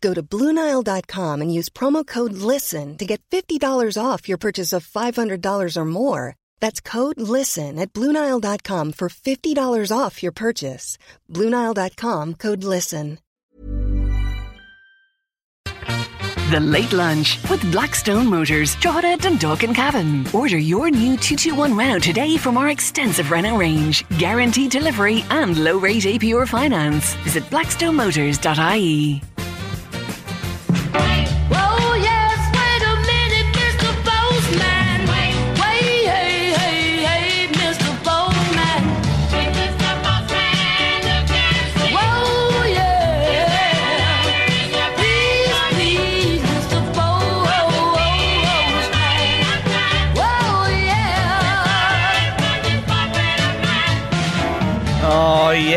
Go to Bluenile.com and use promo code LISTEN to get $50 off your purchase of $500 or more. That's code LISTEN at Bluenile.com for $50 off your purchase. Bluenile.com code LISTEN. The Late Lunch with Blackstone Motors, Drogheda, Dundalk and Cavan. Order your new 221 Renault today from our extensive Renault range. Guaranteed delivery and low rate APR finance. Visit blackstonemotors.ie.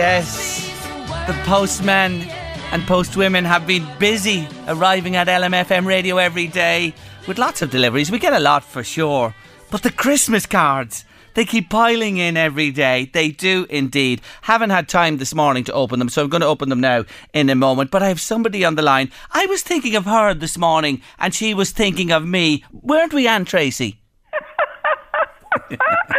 yes. The postmen and postwomen have been busy arriving at LMFM radio every day with lots of deliveries. We get a lot for sure. But the Christmas cards, they keep piling in every day. They do indeed. Haven't had time this morning to open them, so I'm going to open them now in a moment. But I have somebody on the line. I was thinking of her this morning, and she was thinking of me. Weren't we, Anne Tracy?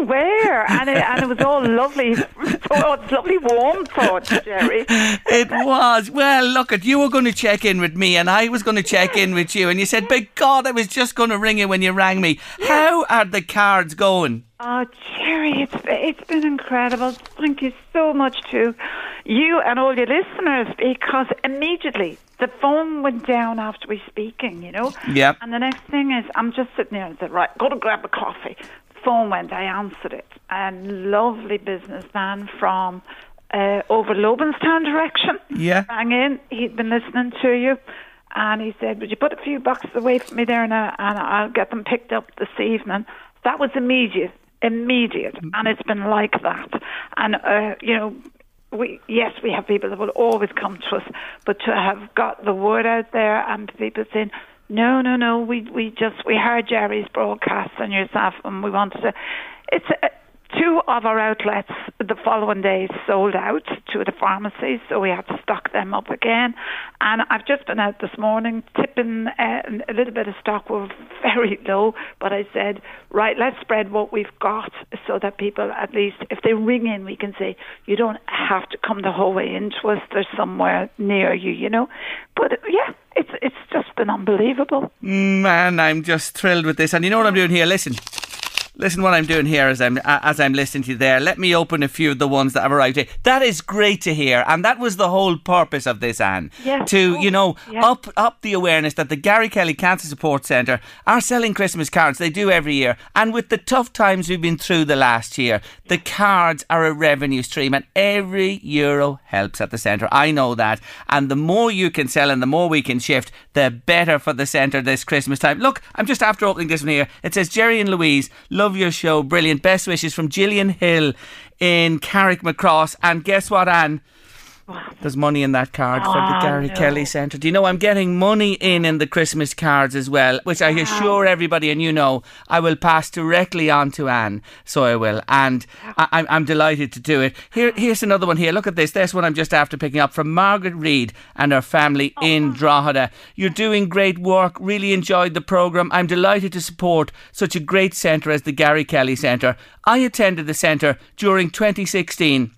we were, and it, and it was all lovely thoughts, lovely warm thoughts, Jerry. It was. Well, look, at you were going to check in with me, and I was going to check in with you, and you said, "By God, I was just going to ring you when you rang me." How are the cards going? Oh, Jerry, it's it's been incredible. Thank you so much to you and all your listeners because immediately the phone went down after we speaking, you know. Yep. And the next thing is, I'm just sitting there and said, right, go to grab a coffee. Phone went. I answered it. And lovely businessman from uh, over Lobinstown direction. Yeah. Rang in. He'd been listening to you. And he said, would you put a few boxes away for me there now and I'll get them picked up this evening. That was immediate. Immediate. And it's been like that. And, uh, you know, we yes, we have people that will always come to us, but to have got the word out there and people saying, no, no, no, we we just we heard Jerry's broadcast and yourself, and we wanted to. It's two of our outlets the following day sold out to the pharmacies, so we had to stock them up again. And I've just been out this morning tipping uh, a little bit of stock. We're very low, but I said, right, let's spread what we've got so that people, at least, if they ring in, we can say, you don't have to come the whole way into us. There's somewhere near you, you know. But yeah, it's it's just been unbelievable. Man, I'm just thrilled with this. And you know what I'm doing here? Listen. Listen, what I'm doing here as I'm as I'm listening to you there. Let me open a few of the ones that have arrived. Here. That is great to hear, and that was the whole purpose of this, Anne. Yes. To oh, you know Yeah. up up the awareness that the Gary Kelly Cancer Support Centre are selling Christmas cards. They do every year, and with the tough times we've been through the last year, the cards are a revenue stream, and every euro helps at the centre. I know that, and the more you can sell and the more we can shift, the better for the centre this Christmas time. Look, I'm just after opening this one here. It says Jerry and Louise, love your show, brilliant. Best wishes from Gillian Hill in Carrickmacross. And guess what, Anne? There's money in that card for the oh, Gary no. Kelly Centre. Do you know I'm getting money in in the Christmas cards as well, which I assure everybody, and you know, I will pass directly on to Anne. So I will, and I, I'm, I'm delighted to do it. Here, here's another one. Here, look at this. This one I'm just after picking up from Margaret Reed and her family oh, in Drogheda. You're doing great work. Really enjoyed the program. I'm delighted to support such a great centre as the Gary Kelly Centre. I attended the centre during 2016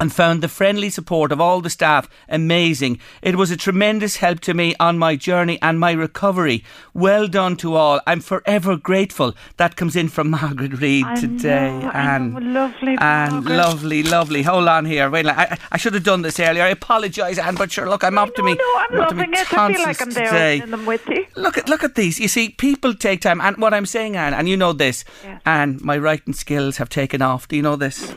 and found the friendly support of all the staff amazing. It was a tremendous help to me on my journey and my recovery. Well done to all. I'm forever grateful. That comes in from Margaret Reed I today. know, and know. Lovely, and Margaret. lovely, lovely. Hold on here. Wait, I, I- I should have done this earlier. I apologise, Anne, but sure, look, I'm up to no, me. no, I'm loving it. I feel like I'm there today. in them with you. Look at look at these. You see, people take time, and what I'm saying, Anne, and you know this, Yeah. and my writing skills have taken off. Do you know this?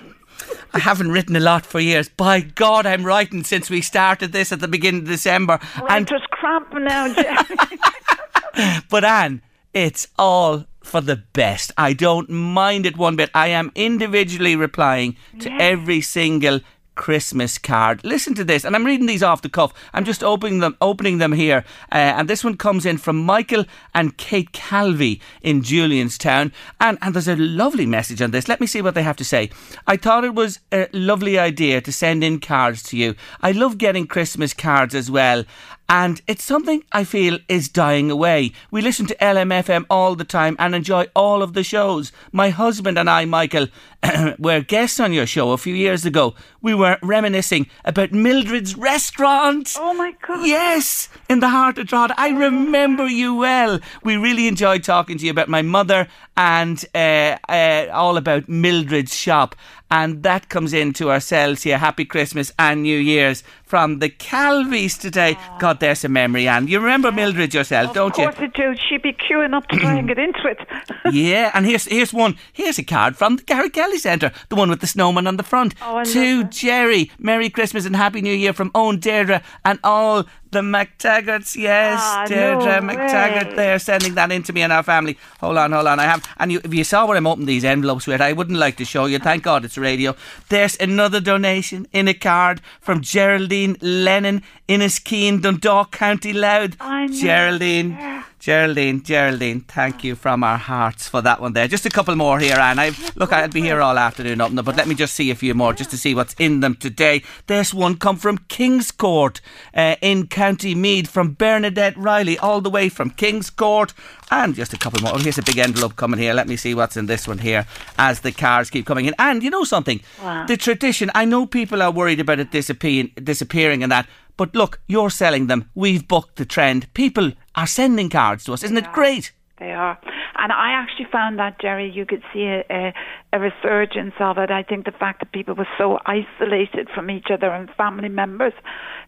I haven't written a lot for years. By God, I'm writing since we started this at the beginning of December. Just cramping now, but Anne, it's all for the best. I don't mind it one bit. I am individually replying to every single Christmas card. Listen to this, and I'm reading these off the cuff. I'm just opening them, opening them here, uh, and this one comes in from Michael and Kate Calvi in Julianstown, and and there's a lovely message on this. Let me see what they have to say. I thought it was a lovely idea to send in cards to you. I love getting Christmas cards as well. And it's something I feel is dying away. We listen to LMFM all the time and enjoy all of the shows. My husband and I, Michael, were guests on your show a few years ago. We were reminiscing about Mildred's restaurant. oh my God. Yes, in the heart of Drogheda. I remember you well. We really enjoyed talking to you about my mother and uh, uh, all about Mildred's shop. And that comes into ourselves here. Happy Christmas and New Year's from the Calvies today. Ah. God, there's a memory, Anne. You remember Mildred yourself, don't you? of course I do. She'd be queuing up to try and get into it. Yeah, and here's here's one. Here's a card from the Gary Kelly Centre, the one with the snowman on the front. Oh, to. Jerry, Merry Christmas and Happy New Year from Owen Deirdre and all the McTaggarts. Yes, Ah, Deirdre no McTaggart. way. They're sending that in to me and our family. Hold on, hold on. I have, and you, if you saw what I'm opening these envelopes with, I wouldn't like to show you. Thank God it's radio. There's another donation in a card from Geraldine Lennon, Inniskeen, Dundalk County Louth. Know. Geraldine. Geraldine, thank you from our hearts for that one there. Just a couple more here, Anne. I've, look, I'll be here all afternoon, up but let me just see a few more just to see what's in them today. This one come from Kingscourt uh, in County Meath from Bernadette Riley, all the way from Kingscourt. And just a couple more. Oh, here's a big envelope coming here. Let me see what's in this one here as the cards keep coming in. And you know something? Wow. The tradition, I know people are worried about it disappearing, disappearing and that, but look, you're selling them. We've booked the trend. People are sending cards to us. Isn't it great? They are. And I actually found that, Jerry, you could see a, a, a resurgence of it. I think the fact that people were so isolated from each other and family members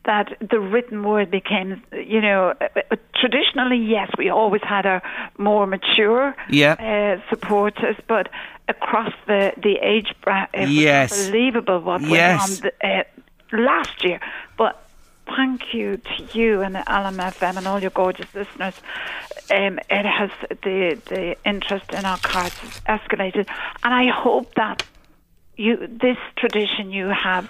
that the written word became, you know, uh, uh, traditionally, yes, we always had our more mature Yeah. uh, supporters, but across the, the age bracket, it Yes. was unbelievable what Yes. went on the, uh, last year. But thank you to you and the LMFM and all your gorgeous listeners. Um, it has the the interest in our cards has escalated, and I hope that you this tradition you have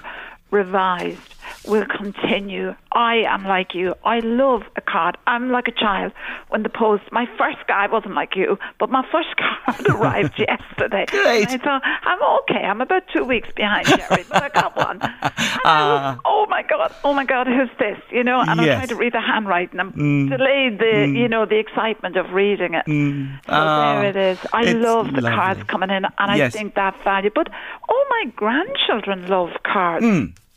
revised will continue. I am like you. I love a card. I'm like a child. When the post, my first guy wasn't like you, but my first card arrived yesterday. Great. And I thought, I'm okay. I'm about two weeks behind Jerry, but I got one. And I was, ah. oh my God, oh my God, who's this? You know, and I'm trying to read the handwriting and mm. delayed the, mm. you know, the excitement of reading it. Mm. So Ah, there it is. I love the lovely. cards coming in, and Yes. I think that value. But all my grandchildren love cards.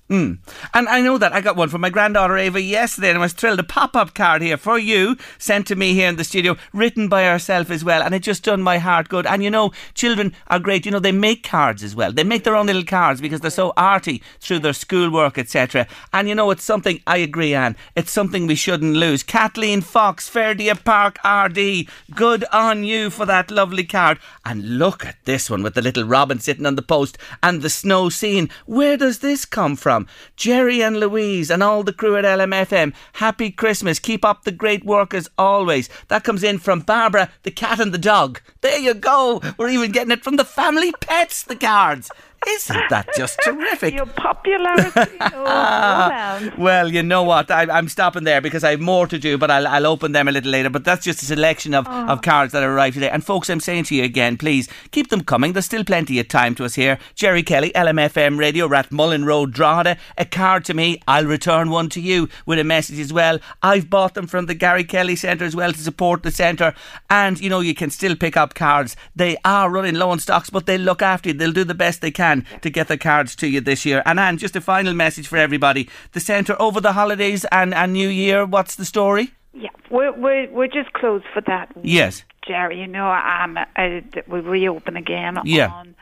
Mm. And I know that I got one from my granddaughter Ava yesterday, and I was thrilled. A pop-up card here for you, sent to me here in the studio, written by herself as well, and it just done my heart good. And you know, children are great. You know, they make cards as well. They make their own little cards because they're so arty through their schoolwork, etc. And you know, it's something I agree, Anne. It's something we shouldn't lose. Kathleen Fox, Fairdeer Park, RD. Good on you for that lovely card. And look at this one with the little robin sitting on the post and the snow scene. Where does this come from? Jerry and Louise and all the crew at LMFM. Happy Christmas. Keep up the great work as always. That comes in from Barbara, the cat and the dog. There you go. We're even getting it from the family pets, the cards. Isn't that just terrific? Your popularity. oh, well. Well, you know what? I, I'm stopping there because I have more to do, but I'll, I'll open them a little later. But that's just a selection of, oh. of cards that arrived today. And folks, I'm saying to you again, please keep them coming. There's still plenty of time to us here. Jerry Kelly, LMFM Radio, Rathmullen Road, Drogheda. A card to me. I'll return one to you with a message as well. I've bought them from the Gary Kelly Centre as well to support the centre. And, you know, you can still pick up cards. They are running low on stocks, but they'll look after you. They'll do the best they can. Can to get the cards to you this year. And Anne, just a final message for everybody. The centre over the holidays and, and New Year, what's the story? Yeah, we're, we're, we're just closed for that. Yes. Jerry, you know, um, uh, we reopen again Yeah. on.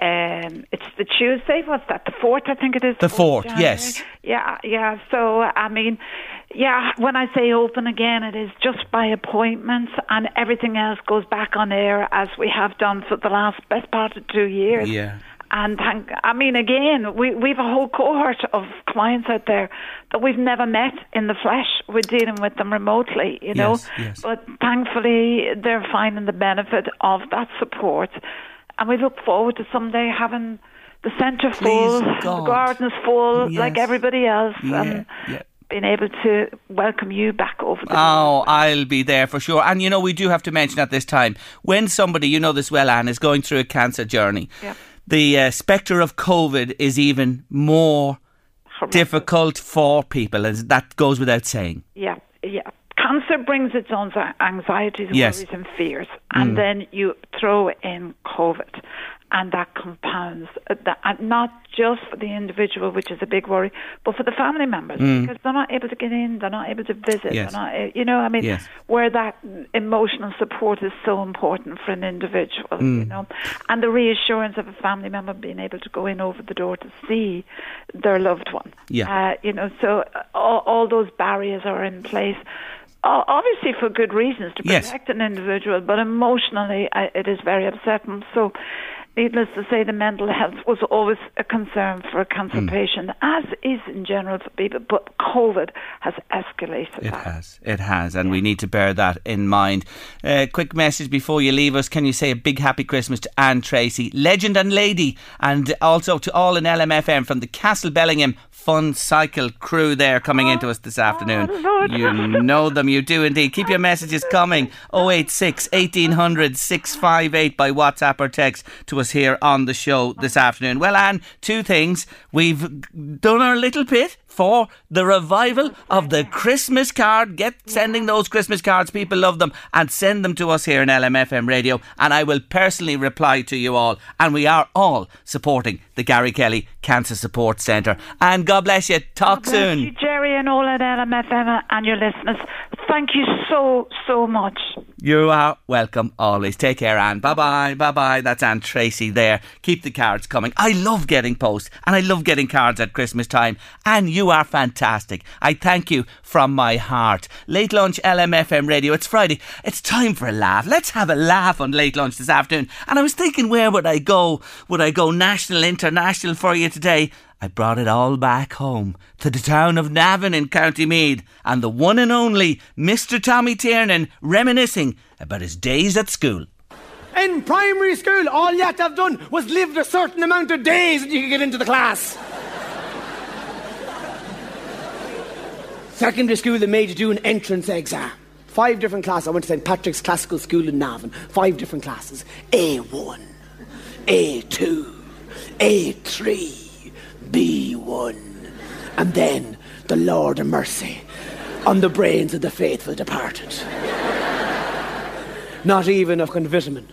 Um, it's the Tuesday. What's that? The fourth, I think it is. The 4th, January. yes. Yeah, yeah. So I mean, yeah. When I say open again, it is just by appointments, and everything else goes back on air as we have done for the last best part of two years. Yeah. And thank, I mean, again, we we've a whole cohort of clients out there that we've never met in the flesh. We're dealing with them remotely, you know. Yes, yes. But thankfully, they're finding the benefit of that support, and we look forward to someday having the centre full, the gardens full, like everybody else, Yeah, and yeah. being able to welcome you back over the. Oh, I'll be there for sure. And you know, we do have to mention at this time when somebody, you know this well, Anne, is going through a cancer journey, Yeah. The uh, spectre of COVID is even more Horrendous. difficult for people, and that goes without saying. Yeah, yeah. Cancer brings its own anxieties, Yes. worries, and fears, and then you throw in COVID, and that compounds. uh, That, and not just for the individual, which is a big worry, but for the family members because they're not able to get in, they're not able to visit. Yes. Not, uh, you know, I mean, Yes. where that emotional support is so important for an individual, you know, and the reassurance of a family member being able to go in over the door to see their loved one. Yeah. Uh, you know, so uh, all, all those barriers are in place. Obviously, for good reasons to Yes. protect an individual, but emotionally, uh, it is very upsetting. So, needless to say, the mental health was always a concern for a cancer Hmm. patient, as is in general for people. But COVID has escalated It that. has, it has, and we need to bear that in mind. Uh, quick message before you leave us: Can you say a big happy Christmas to Anne Tracy, legend and lady, and also to all in LMFM from the Castlebellingham Fun Cycle crew there coming into us this oh, afternoon. Lord. You know them, you do indeed. Keep your messages coming. 086 1800 658 by WhatsApp or text to us here on the show this afternoon. Well, Anne, two things. We've done our little bit for the revival of the Christmas card. Get sending those Christmas cards. People love them. And send them to us here in LMFM Radio. And I will personally reply to you all. And we are all supporting the Gary Kelly Cancer Support Centre. And God bless you. Talk Bless you, soon. Jerry, and all at LMFM uh, and your listeners. Thank you so, so much. You are welcome always. Take care, Anne. Bye bye. Bye bye. That's Anne Tracy there. Keep the cards coming. I love getting posts and I love getting cards at Christmas time. And you are fantastic. I thank you from my heart. Late lunch LMFM radio. It's Friday. It's time for a laugh. Let's have a laugh on late lunch this afternoon. And I was thinking, where would I go? Would I go national, international for you today? I brought it all back home to the town of Navan in County Meath and the one and only Mr. Tommy Tiernan reminiscing about his days at school. In primary school, all you had to have done was lived a certain amount of days and you could get into the class. Secondary school, they made you do an entrance exam. Five different classes. I went to St. Patrick's Classical School in Navan. Five different classes. A1, A2, A3, B1. And then the Lord of Mercy on the brains of the faithful departed. Not even of vitamin.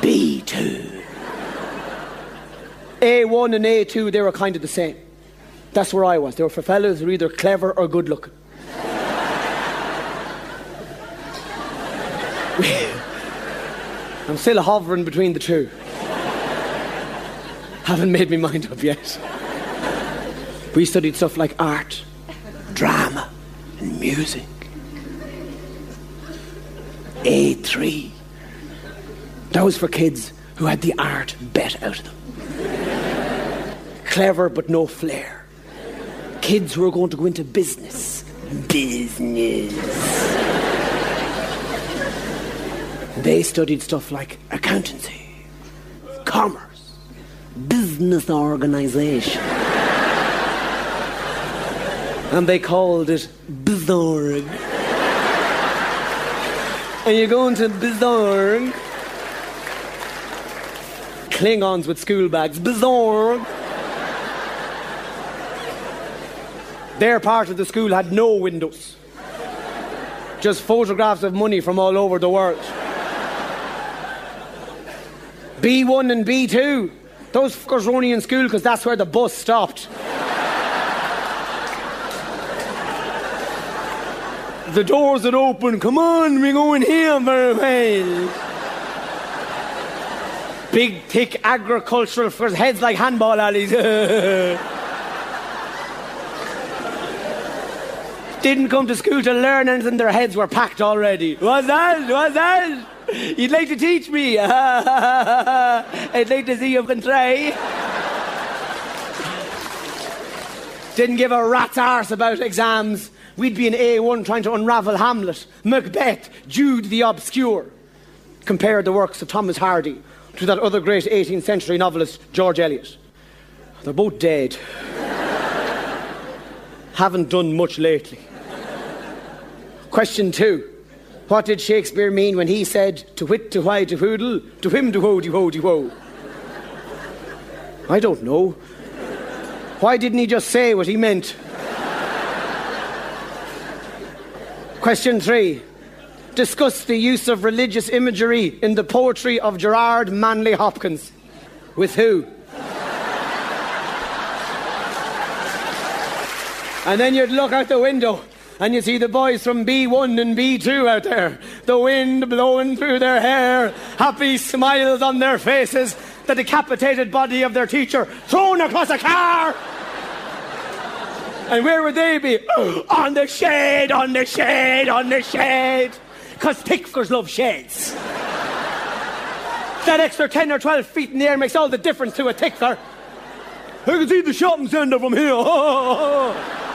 B2. A1 and A2, they were kind of the same. That's where I was. They were for fellas who were either clever or good looking. I'm still hovering between the two. Haven't made my mind up yet. We studied stuff like art, drama, and music. A3. That was for kids who had the art bet out of them. Clever but no flair. Kids who were going to go into business. Business. They studied stuff like accountancy, commerce, business organization. and they called it Bizorg. And you go into Bizorg. Klingons with school bags. Bizorg. Their part of the school had no windows. Just photographs of money from all over the world. B1 and B2. Those fuckers were only in school because that's where the bus stopped. the doors had opened. Come on, we go in here while. Big, thick agricultural fuckers, heads like handball alleys. Didn't come to school to learn anything, their heads were packed already. What's that? What's that? You'd like to teach me? I'd like to see you can try. Didn't give a rat's arse about exams. We'd be in A1 trying to unravel Hamlet, Macbeth, Jude the Obscure. Compared the works of Thomas Hardy to that other great 18th century novelist, George Eliot. They're both dead. Haven't done much lately. Question two. What did Shakespeare mean when he said, to wit, to why, to whoodle, to him, to ho, de ho, de ho? I don't know. Why didn't he just say what he meant? Question three. Discuss the use of religious imagery in the poetry of Gerard Manley Hopkins. With who? And then you'd look out the window and you see the boys from B1 and B2 out there. The wind blowing through their hair, happy smiles on their faces, the decapitated body of their teacher thrown across a car. And where would they be? On the shade, on the shade, on the shade. Because pickers love shades. that extra 10 or 12 feet in the air makes all the difference to a tickler. I can see the shopping centre from here.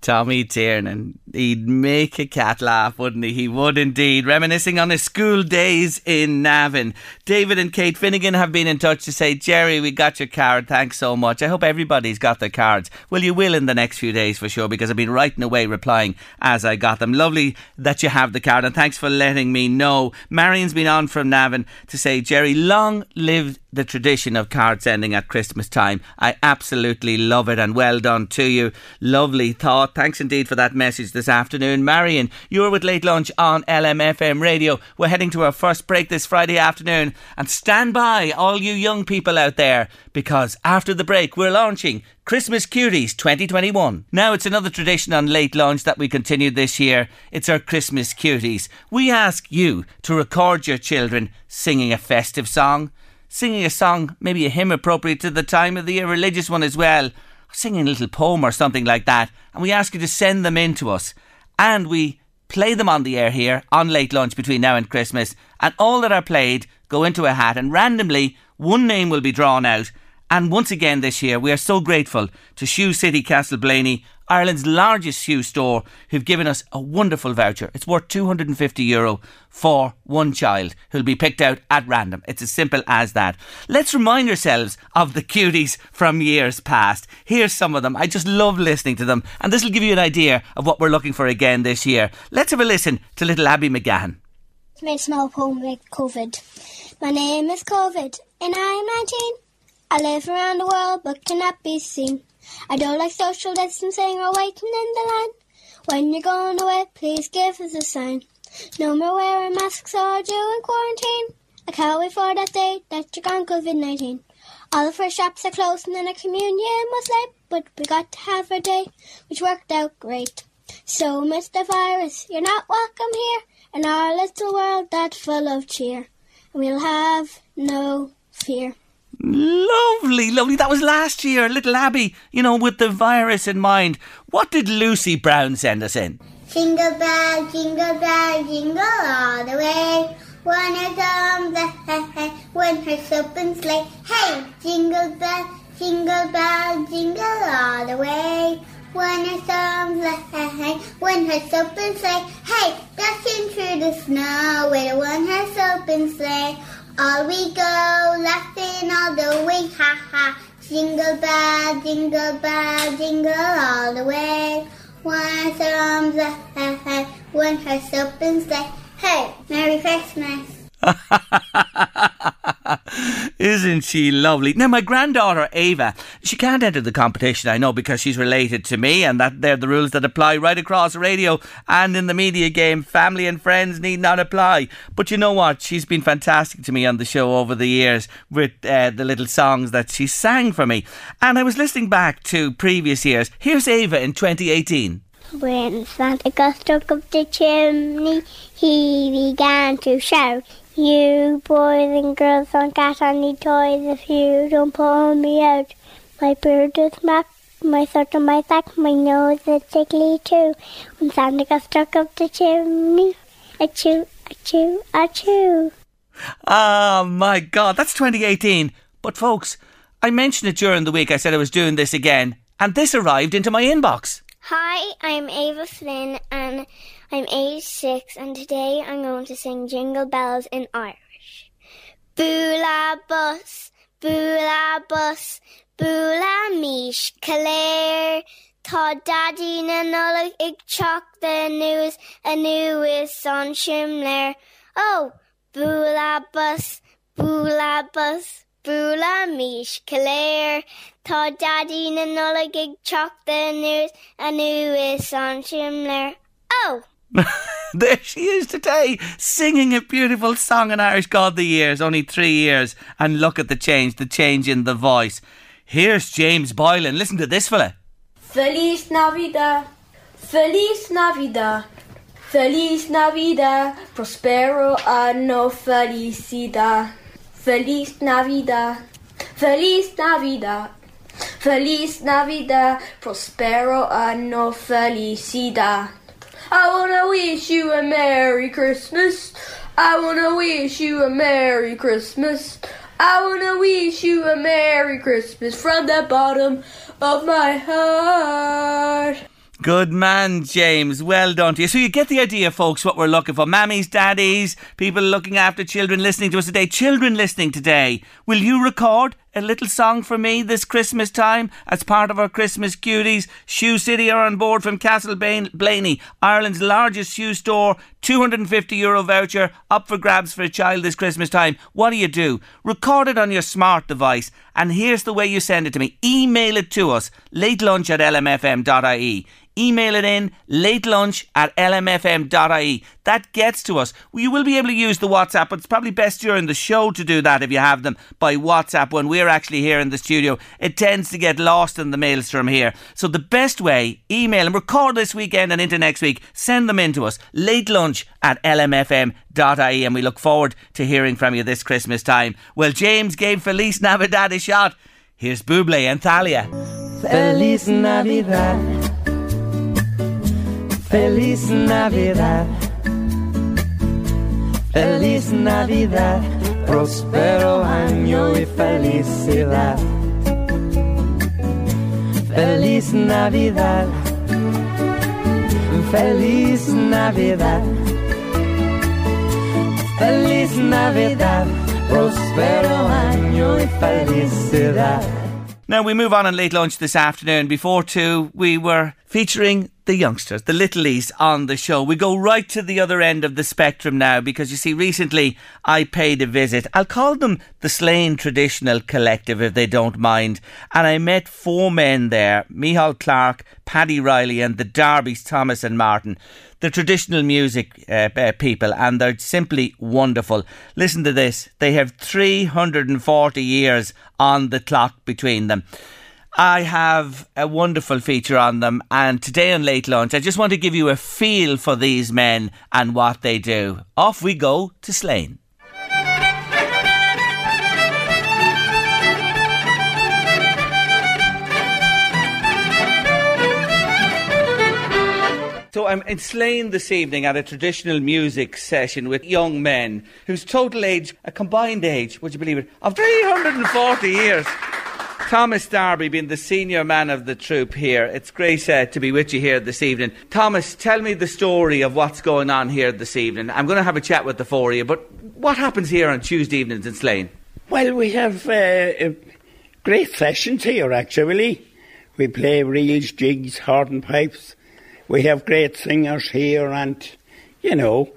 Tommy Tiernan. He'd make a cat laugh, wouldn't he? He would indeed. Reminiscing on his school days in Navan. David and Kate Finnegan have been in touch to say, Jerry, we got your card. Thanks so much. I hope everybody's got their cards. Well, you will in the next few days for sure, because I've been writing away replying as I got them. Lovely that you have the card, and thanks for letting me know. Marion's been on from Navan to say, Jerry, long live the tradition of card sending at Christmas time. I absolutely love it and well done to you. Lovely thought. Thanks indeed for that message this afternoon. Marion, you're with Late Lunch on LMFM Radio. We're heading to our first break this Friday afternoon and stand by all you young people out there because after the break we're launching Christmas Cuties 2021. Now it's another tradition on Late Lunch that we continued this year. It's our Christmas Cuties. We ask you to record your children singing a festive song singing a song, maybe a hymn appropriate to the time of the year, religious one as well, singing a little poem or something like that, and we ask you to send them in to us. And we play them on the air here on late lunch between now and Christmas, and all that are played go into a hat, and randomly one name will be drawn out. And once again this year, we are so grateful to Shoe City Castleblayney Ireland's largest shoe store, who've given us a wonderful voucher. It's worth 250 euro for one child who'll be picked out at random. It's as simple as that. Let's remind ourselves of the cuties from years past. Here's some of them. I just love listening to them, and this will give you an idea of what we're looking for again this year. Let's have a listen to little Abby. It's made small poem with COVID. My name is COVID, and I'm 19. I live around the world, but cannot be seen. I don't like social distancing or waiting in the line. When you're going away, please give us a sign. No more wearing masks or doing quarantine. I can't wait for that day that you're gone COVID 19. All of our shops are closed and then our communion was late, but we got to have our day, which worked out great. So, Mr. Virus, you're not welcome here in our little world that's full of cheer. We'll have no fear. Lovely, lovely. That was last year, little Abby, you know, with the virus in mind. What did Lucy Brown send us in? Jingle bell, jingle bell, jingle all the way. One is on the hay, one horse open sleigh. Hey, jingle bell, jingle bell, jingle all the way. One on the hay, one horse open sleigh. Hey, dashing through the snow with a one horse open sleigh. All we go, laughing all the way, ha ha. Jingle bell, jingle bell, jingle all the way. One arms ahead, one horse open sleigh. Hey, Merry Christmas. Isn't she lovely? Now, my granddaughter Ava, she can't enter the competition, I know, because she's related to me, and that they're the rules that apply right across radio and in the media game. Family and friends need not apply. But you know what? She's been fantastic to me on the show over the years with uh, the little songs that she sang for me. And I was listening back to previous years. Here's Ava in 2018. When Santa Claus took up the chimney, he began to shout, You boys and girls don't get any toys if you don't pull me out. My beard is black, my shirt on my sack, my nose is tickly too. When Santa Claus took up the chimney, achoo, achoo, achoo. Oh my God, that's 2018. But folks, I mentioned it during the week. I said I was doing this again, and this arrived into my inbox. Hi, I'm Ava Flynn and I'm age six and today I'm going to sing Jingle Bells in Irish. Bula bus, bula bus, bula mish, Claire. Tá daddy na nullig ig chock the news a new is on Shimler. Oh, bula bus, bula bus, bula mish, Claire. Tá daddy na nullig ig chock the news a new is on Shimler. Oh, there she is today, singing a beautiful song in Irish God the Years, only three years. And look at the change, the change in the voice. Here's James Boylan. Listen to this fella. Feliz Navidad, Feliz Navidad, Feliz Navidad, Prospero ano felicidad. Feliz Navidad, Feliz Navidad, Feliz Navidad, Prospero ano felicidad. I wanna wish you a Merry Christmas. I wanna wish you a Merry Christmas. I wanna wish you a Merry Christmas from the bottom of my heart. Good man, James. Well done to you. So you get the idea, folks, what we're looking for. Mammies, daddies, people looking after children listening to us today. Children listening today. Will you record a little song for me this Christmas time as part of our Christmas cuties? Shoe City are on board from Castleblayney, Ireland's largest shoe store. 250 euro voucher up for grabs for a child this Christmas time. What do you do? Record it on your smart device, and here's the way you send it to me. Email it to us, late lunch at lmfm.ie. Email it in late lunch at lmfm.ie. That gets to us. You will be able to use the WhatsApp, but it's probably best during the show to do that if you have them by WhatsApp when we're actually here in the studio. It tends to get lost in the maelstrom here. So the best way, email and record this weekend and into next week. Send them in to us. Late lunch at lmfm.ie and we look forward to hearing from you this Christmas time. Well, James gave Feliz Navidad a shot. Here's Buble and Thalia. Feliz Navidad. Feliz Navidad. Feliz Navidad. Prospero año y felicidad. Feliz Navidad. Feliz Navidad. Feliz Navidad. Prospero año y felicidad. Now we move on in late lunch this afternoon. Before two, we were featuring the youngsters, the littlies on the show. We go right to the other end of the spectrum now because you see, recently I paid a visit. I'll call them the Slane Traditional Collective if they don't mind. And I met four men there Michal Clark, Paddy Riley, and the Darbys, Thomas and Martin. The traditional music uh, people, and they're simply wonderful. Listen to this they have 340 years on the clock between them. I have a wonderful feature on them, and today on Late Lunch, I just want to give you a feel for these men and what they do. Off we go to Slane. So I'm in Slane this evening at a traditional music session with young men whose total age, a combined age, would you believe it, of 340 years. Thomas Darby being the senior man of the troop here. It's great uh, to be with you here this evening. Thomas, tell me the story of what's going on here this evening. I'm going to have a chat with the four of you, but what happens here on Tuesday evenings in Slane? Well, we have uh, uh, great sessions here, actually. We play reels, jigs, hornpipes. We have great singers here, and, you know,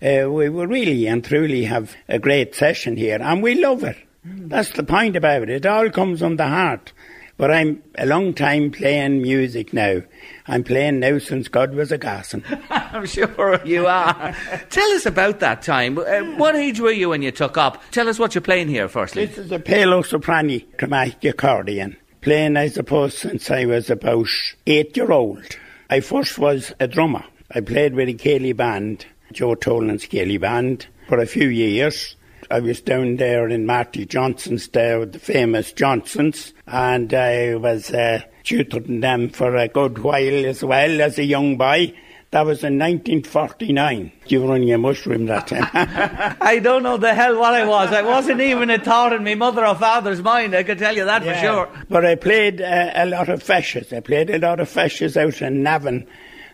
uh, we really and truly have a great session here, and we love it. That's the point about it. It all comes from the heart. But I'm a long time playing music now. I'm playing now since God was a garson. I'm sure you are. Tell us about that time. Uh, what age were you when you took up? Tell us what you're playing here, firstly. This is a Paolo Soprani chromatic accordion. Playing, I suppose, since I was about eight year old. I first was a drummer. I played with a céilí band, Joe Tolan's céilí band, for a few years. I was down there in Marty Johnson's there, the famous Johnsons, and I was uh, tutoring them for a good while as well as a young boy. That was in 1949. You were on your mushroom that time. I don't know the hell what I was. I wasn't even a thought in my mother or father's mind, I can tell you that for sure. But I played uh, a lot of fishes. I played a lot of fishes out in Navan,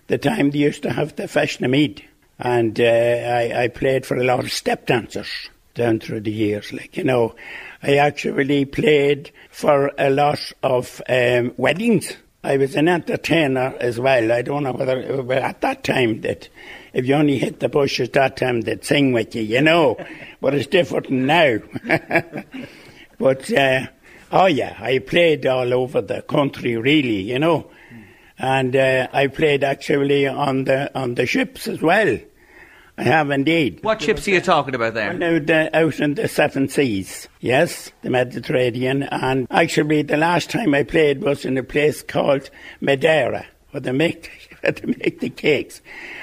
the time they used to have the Feshnamead. And uh, I, I played for a lot of step dancers down through the years. Like, you know, I actually played for a lot of um, weddings. I was an entertainer as well. I don't know whether, well, at that time, that if you only hit the bush at that time, they'd sing with you, you know. but it's different now. but, uh, oh yeah, I played all over the country, really, you know. And uh, I played actually on the on the ships as well. I have indeed. What ships are you talking about there? Now, the, out in the seven seas, yes, the Mediterranean. And actually, the last time I played was in a place called Madeira, where they make, where they make the cakes.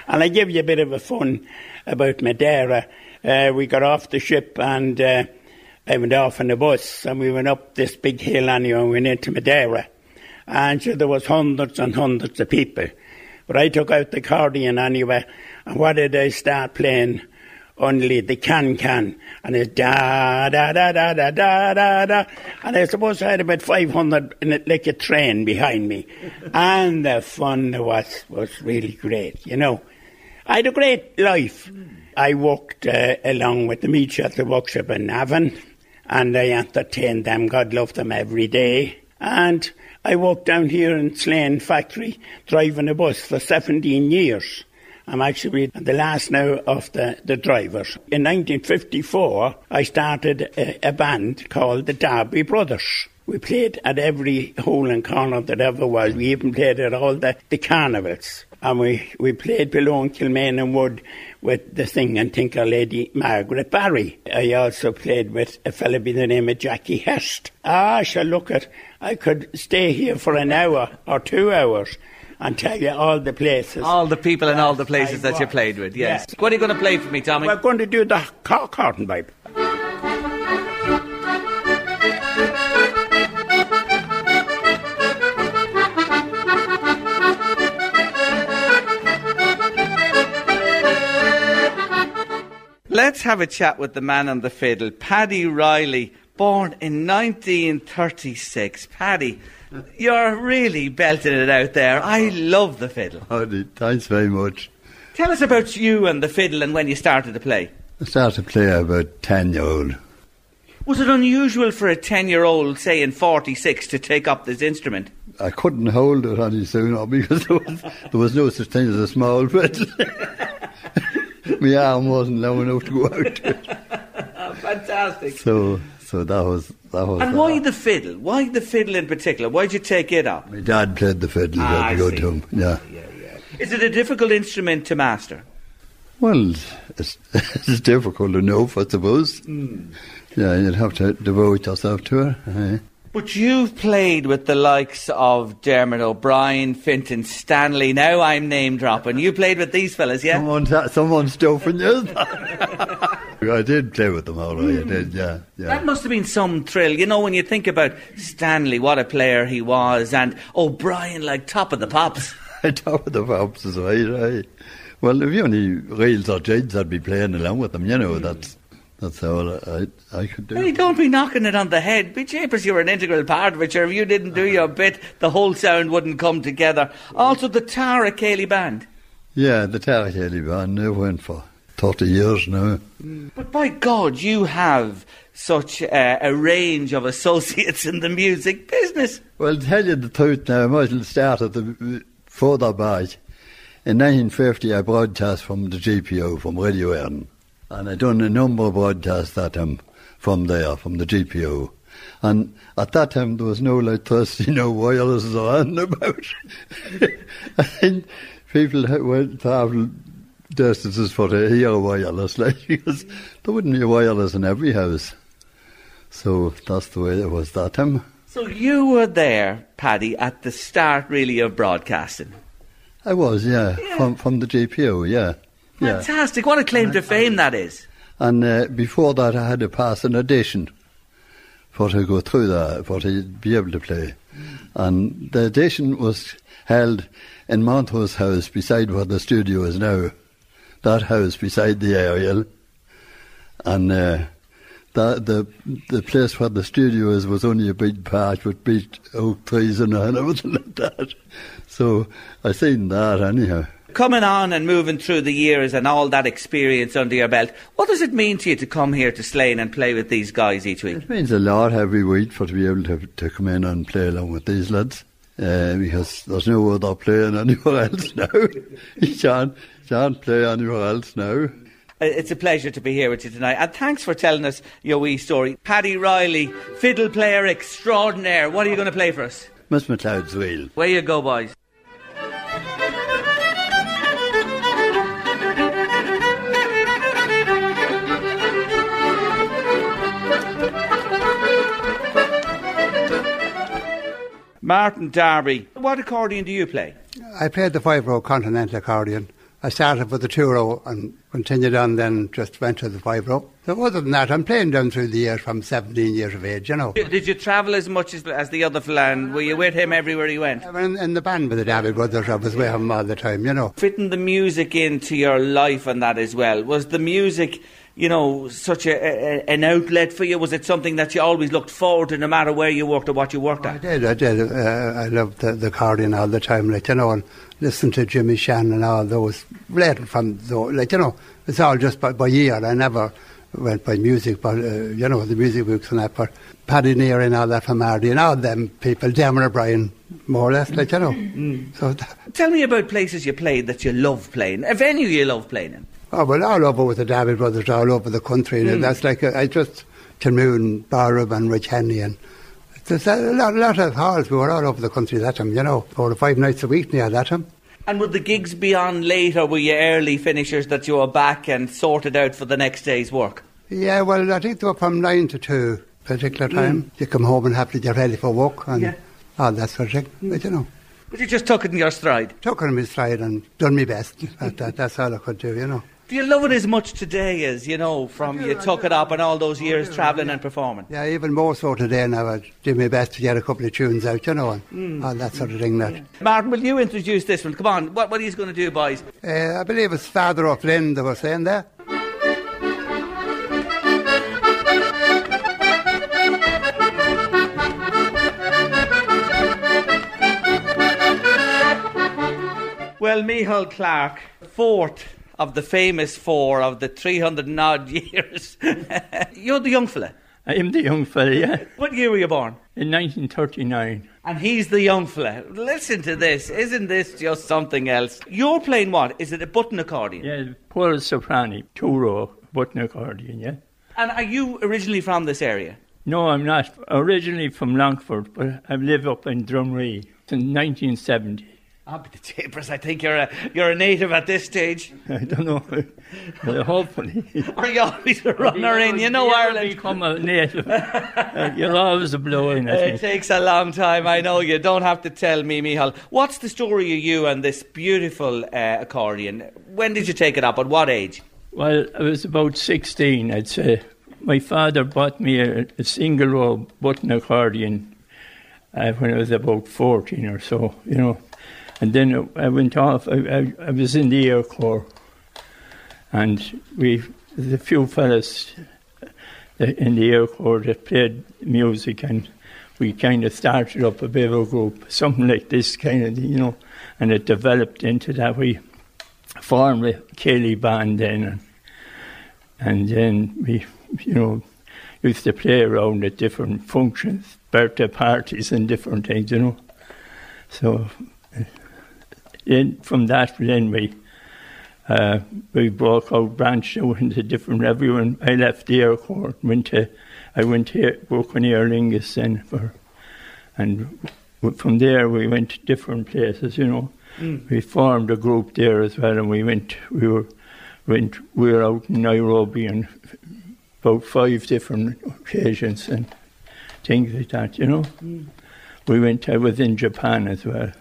And I give you a bit of a fun about Madeira. Uh, we got off the ship and uh, I went off in a bus and we went up this big hill anyway and we went into Madeira. And so there was hundreds and hundreds of people. But I took out the accordion anyway, and what did I start playing? Only the can can, and it's da da da da da da da da, and I suppose I had about five hundred in it like a train behind me, and the fun was was really great, you know. I had a great life. I worked uh, along with the meat the workshop in Navan, and I entertained them. God loved them every day, and I worked down here in Slane factory driving a bus for 17 years. I'm actually the last now of the, the drivers. In 1954, I started a, a band called the Darby Brothers. We played at every hole and corner that ever was. We even played at all the, the carnivals. And we, we played below in Kilmainhamwood with the singing tinker lady Margaret Barry. I also played with a fellow by the name of Jackie Hurst. Ah, shall look at, I could stay here for an hour or two hours and tell you all the places. All the people and all the places I that you played with, yes. Yes. What are you going to play for me, Tommy? We're going to do the car carton pipe. Let's have a chat with the man on the fiddle, Paddy Riley, born in 1936. Paddy, you're really belting it out there. I love the fiddle. Howdy, thanks very much. Tell us about you and the fiddle and when you started to play. I started to play about 10 year old. Was it unusual for a 10 year old, say in 46, to take up this instrument? I couldn't hold it any sooner because there was, there was no such thing as a small fiddle. My arm wasn't long enough to go out. Fantastic. So, so that was that was. And why the fiddle? Why the fiddle in particular? Why'd you take it up? My dad played the fiddle Ah, I very good to him. Yeah. Is it a difficult instrument to master? Well, it's, it's difficult enough, I suppose. Hmm. Yeah, you'd have to devote yourself to it. eh. But you've played with the likes of Dermot O'Brien, Fintan Stanley. Now I'm name dropping. You played with these fellas, yeah? Someone's, someone's stuffing you. I did play with them all right, I did, yeah. yeah. That must have been some thrill. You know, when you think about Stanley, what a player he was, and O'Brien, like top of the pops. top of the pops is right, right. Well, if you only reels or jigs, I'd be playing along with them, you know, that's that's all I, I could do. Hey, don't be knocking it on the head. Be japers, you're an integral part of it. Sure, if you didn't do your bit, the whole sound wouldn't come together. Also, the Tara Céilí Band. Yeah, the Terry Haley band, they went for 30 years now. But by God, you have such uh, a range of associates in the music business. Well, to tell you the truth now, I might as well start at the further back. In 1950, I broadcast from the GPO, from Radio Éireann. And I done a number of broadcasts at them from there, from the GPO. And at that time, there was no electricity, no wireless anything about. and people went travel distances for to hear wireless, like, because there wouldn't be wireless in every house. So that's the way it was that time. So you were there, Paddy, at the start really of broadcasting. I was, yeah, from from the GPO, yeah, yeah. Fantastic. What a claim to fame that is. And uh, before that, I had to pass an audition for to go through that, for to be able to play. And the audition was held in Montrose House, beside where the studio is now. That house beside the aerial. And uh, that, the the place where the studio is was only a big patch with big oak trees and everything like that. So I seen that anyhow. Coming on and moving through the years and all that experience under your belt, what does it mean to you to come here to Slane and play with these guys each week? It means a lot every week for to be able to to come in and play along with these lads. Uh, because there's no other playing anywhere else now. you can't, can't play anywhere else now. Uh, It's a pleasure to be here with you tonight, and thanks for telling us your wee story. Paddy Riley, fiddle player extraordinaire. What are you going to play for us? Miss McLeod's wheel. Where you go, boys. Martin Darby, what accordion do you play? I played the five row continental accordion. I started with the two row and continued on, then just went to the five row. So, other than that, I'm playing down through the years from 17 years of age, you know. Did you travel as much as, as the other fella, and were you with him everywhere he went? I was in, in the band with the Darby Brothers, I was with him all the time, you know. Fitting the music into your life and that as well. Was the music, you know, such a, a, an outlet for you? Was it something that you always looked forward to no matter where you worked or what you worked at? I did, I did. Uh, I loved the, the accordion all the time, like, you know, and listen to Jimmy Shannon and all those, related from, those, like, you know, it's all just by, by ear. I never went by music, but, uh, you know, the music books and that, but Paddy Near and all that from Mardy and all them people, Dermot O'Brien, more or less, like, you know. So, th- Tell me about places you played that you love playing, a venue you love playing in. Oh, well, all over with the Darby Brothers, all over the country. and That's like, uh, I just, Tilmoon, Barrow and Rich Henry and there's a lot, lot of halls. We were all over the country that time, you know, four or five nights a week near that time. And would the gigs be on late or were you early finishers that you were back and sorted out for the next day's work? Yeah, well, I think they were from nine to two particular hmm. time. You come home and have to get ready for work and Yeah. all that sort of thing. Hmm. But you know, But you just took it in your stride. took it on my stride and done my best. that, that, that's all I could do, you know. Do you love it as much today as, you know, from you took it up and all those years travelling and performing? Yeah, even more so today now. I do my best to get a couple of tunes out, you know, and Mm. all that sort of thing. That Martin, will you introduce this one? Come on, what, what are you going to do, boys? uh, I believe it's Father O'Flynn they were saying there. Well, Michal Clark, fourth of the famous four of the 300 and odd years. You're the young fella. I am the young fella, yeah. What year were you born? In 1939. And he's the young fella. Listen to this. Isn't this just something else? You're playing what? Is it a button accordion? Yeah, Paolo Soprani, two row button accordion, yeah. And are you originally from this area? No, I'm not. Originally from Longford, but I live up in Drumree since 1970. Ah, but the Japers, I think you're a, you're a native at this stage. I don't know. well, hopefully. Are you always a runner in? You know Ireland. You ever Ireland. become a native. uh, you're always a blow in, It takes a long time, I know. You don't have to tell me, Michal. What's the story of you and this beautiful uh, accordion? When did you take it up? At what age? Well, I was about 16, I'd say. My father bought me a, a single row button accordion uh, when I was about 14 or so, you know. And then I went off, I, I, I was in the Air Corps. And we, a few fellas in the Air Corps that played music, and we kind of started up a bit of a group, something like this kind of, you know, and it developed into that. We formed a céilí band then, and, and then we, you know, used to play around at different functions, birthday parties, and different things, you know. So, uh, then from that, then we uh, we broke out, branched out into different. Everyone, I left the Air Corps, went to I went here working Aer Lingus then for, and from there we went to different places. You know, Mm. we formed a group there as well, and we went. We were went. We were out in Nairobi on about five different occasions and things like that. You know, Mm. we went. I was in Japan as well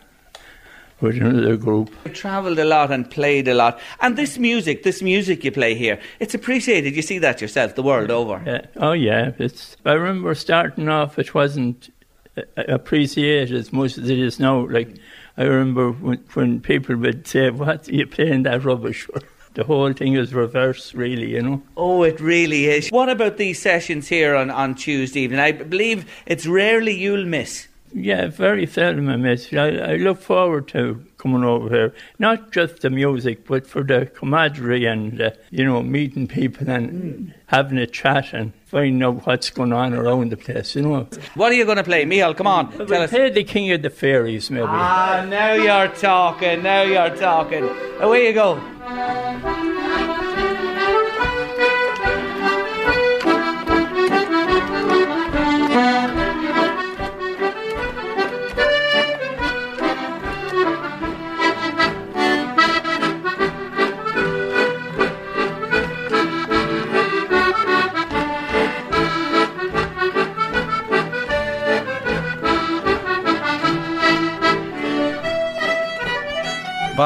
with another group. You travelled a lot and played a lot. And this music, this music you play here, it's appreciated. You see that yourself the world over. Yeah. Oh yeah, it's. I remember starting off, it wasn't appreciated as much as it is now. Like I remember when, when people would say, "What are you playing that rubbish for?" The whole thing is reverse, really. You know. Oh, it really is. What about these sessions here on, on Tuesday evening? I believe it's rarely you'll miss. Yeah, very seldom I miss. I, I look forward to coming over here. Not just the music, but for the camaraderie and, uh, you know, meeting people and having a chat and finding out what's going on around the place, you know. What are you going to play? Michal, come on. We'll Tell us. play the King of the Fairies, maybe. Ah, now you're talking. Now you're talking. Away you go.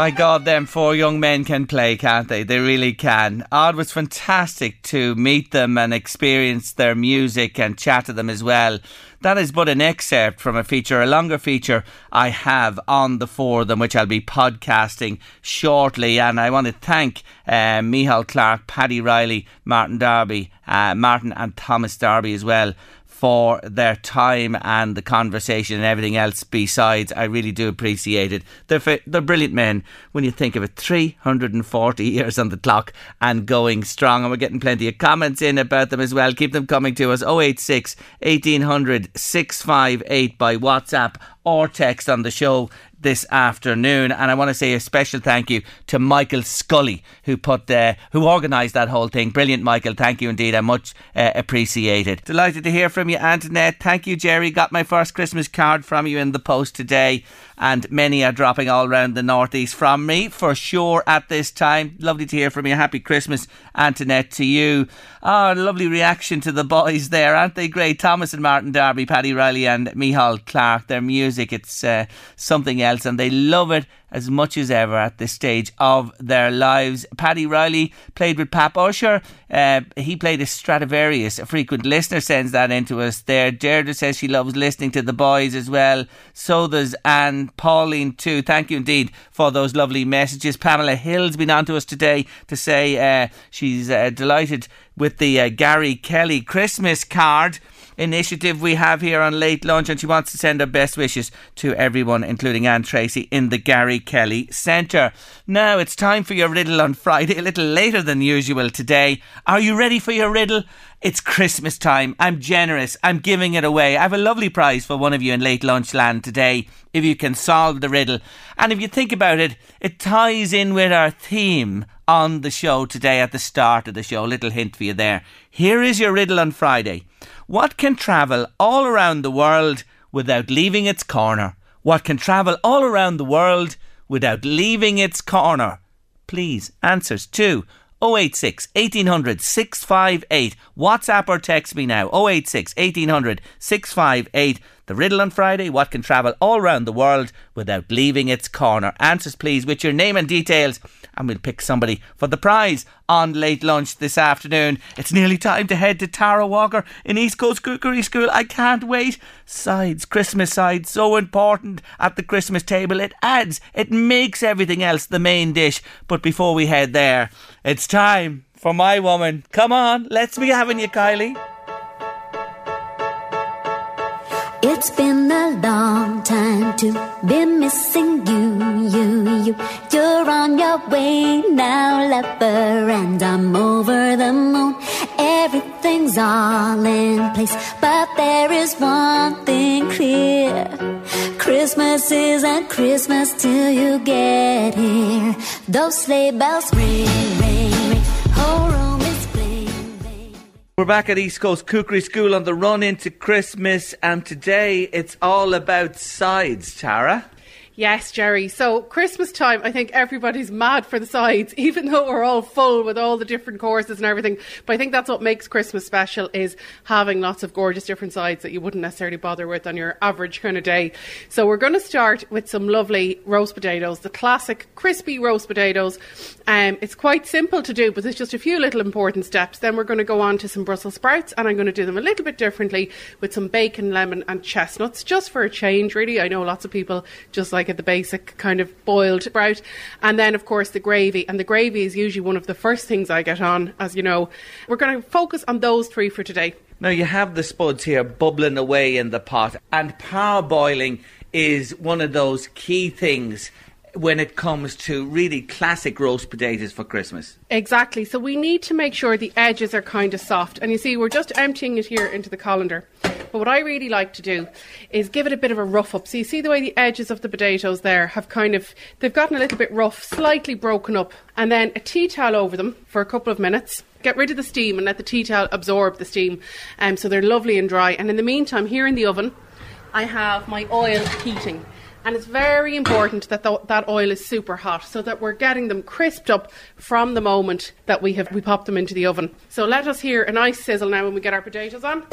By God, them four young men can play, can't they? They really can. It was fantastic to meet them and experience their music and chat to them as well. That is but an excerpt from a feature, a longer feature I have on the four of them, which I'll be podcasting shortly. And I want to thank uh, Michal Clark, Paddy Riley, Martin Darby, uh, Martin and Thomas Darby as well for their time and the conversation and everything else besides. I really do appreciate it. They're, they're brilliant men when you think of it. 340 years on the clock and going strong. And we're getting plenty of comments in about them as well. Keep them coming to us 086 1800 658 by WhatsApp or text on the show this afternoon. And I want to say a special thank you to Michael Scully, who put the, who organised that whole thing. Brilliant, Michael. Thank you indeed. I much uh, appreciated. Delighted to hear from you, Antoinette. Thank you, Jerry. Got my first Christmas card from you in the post today. And many are dropping all around the northeast from me for sure at this time. Lovely to hear from you. Happy Christmas, Antoinette, to you. Oh, lovely reaction to the boys there, aren't they great? Thomas and Martin Darby, Paddy Riley, and Michal Clark. Their music, it's uh, something else, and they love it as much as ever at this stage of their lives. Paddy Riley played with Pap Usher. Uh, he played a Stradivarius. A frequent listener sends that into us there. Deirdre says she loves listening to the boys as well. So does Anne, Pauline too. Thank you indeed for those lovely messages. Pamela Hill's been on to us today to say uh, she's uh, delighted with the uh, Gary Kelly Christmas card initiative we have here on Late Lunch, and she wants to send her best wishes to everyone, including Anne Tracy, in the Gary Kelly Centre. Now it's time for your riddle on Friday, a little later than usual today. Are you ready for your riddle? It's Christmas time. I'm generous. I'm giving it away. I have a lovely prize for one of you in late lunch land today if you can solve the riddle. And if you think about it, it ties in with our theme on the show today at the start of the show. Little hint for you there. Here is your riddle on Friday. What can travel all around the world without leaving its corner? What can travel all around the world without leaving its corner? Please, answers to 086 1800 658. WhatsApp or text me now 086 1800 658. The riddle on Friday what can travel all around the world without leaving its corner? Answers, please, with your name and details, and we'll pick somebody for the prize on late lunch this afternoon. It's nearly time to head to Tara Walker in East Coast Cookery School. I can't wait. Sides, Christmas sides, so important at the Christmas table. It adds, it makes everything else the main dish. But before we head there, it's time for my woman. Come on, let's be having you, Kylie. It's been a long time to be missing you, you, you. You're on your way now, lover, and I'm over the moon. Everything's all in place, but there is one thing clear. Christmas isn't Christmas till you get here. Those sleigh bells ring, ring, ring. Bling. We're back at East Coast Cookery School on the run into Christmas, and today it's all about sides, Tara. Yes, Jerry. So, Christmas time, I think everybody's mad for the sides, even though we're all full with all the different courses and everything. But I think that's what makes Christmas special is having lots of gorgeous different sides that you wouldn't necessarily bother with on your average kind of day. So, we're going to start with some lovely roast potatoes, the classic crispy roast potatoes. Um, it's quite simple to do, but there's just a few little important steps. Then we're going to go on to some Brussels sprouts, and I'm going to do them a little bit differently with some bacon, lemon, and chestnuts, just for a change, really. I know lots of people just like it the basic kind of boiled sprout. And then, of course, the gravy. And the gravy is usually one of the first things I get on, as you know. We're going to focus on those three for today. Now, you have the spuds here bubbling away in the pot, and parboiling is one of those key things when it comes to really classic roast potatoes for Christmas. Exactly. So we need to make sure the edges are kind of soft. And you see, we're just emptying it here into the colander. But what I really like to do is give it a bit of a rough up. So you see the way the edges of the potatoes there have kind of, they've gotten a little bit rough, slightly broken up. And then a tea towel over them for a couple of minutes. Get rid of the steam and let the tea towel absorb the steam. Um, so they're lovely and dry. And in the meantime, here in the oven, I have my oil heating. And it's very important that th- that oil is super hot so that we're getting them crisped up from the moment that we have we pop them into the oven. So let us hear a nice sizzle now when we get our potatoes on.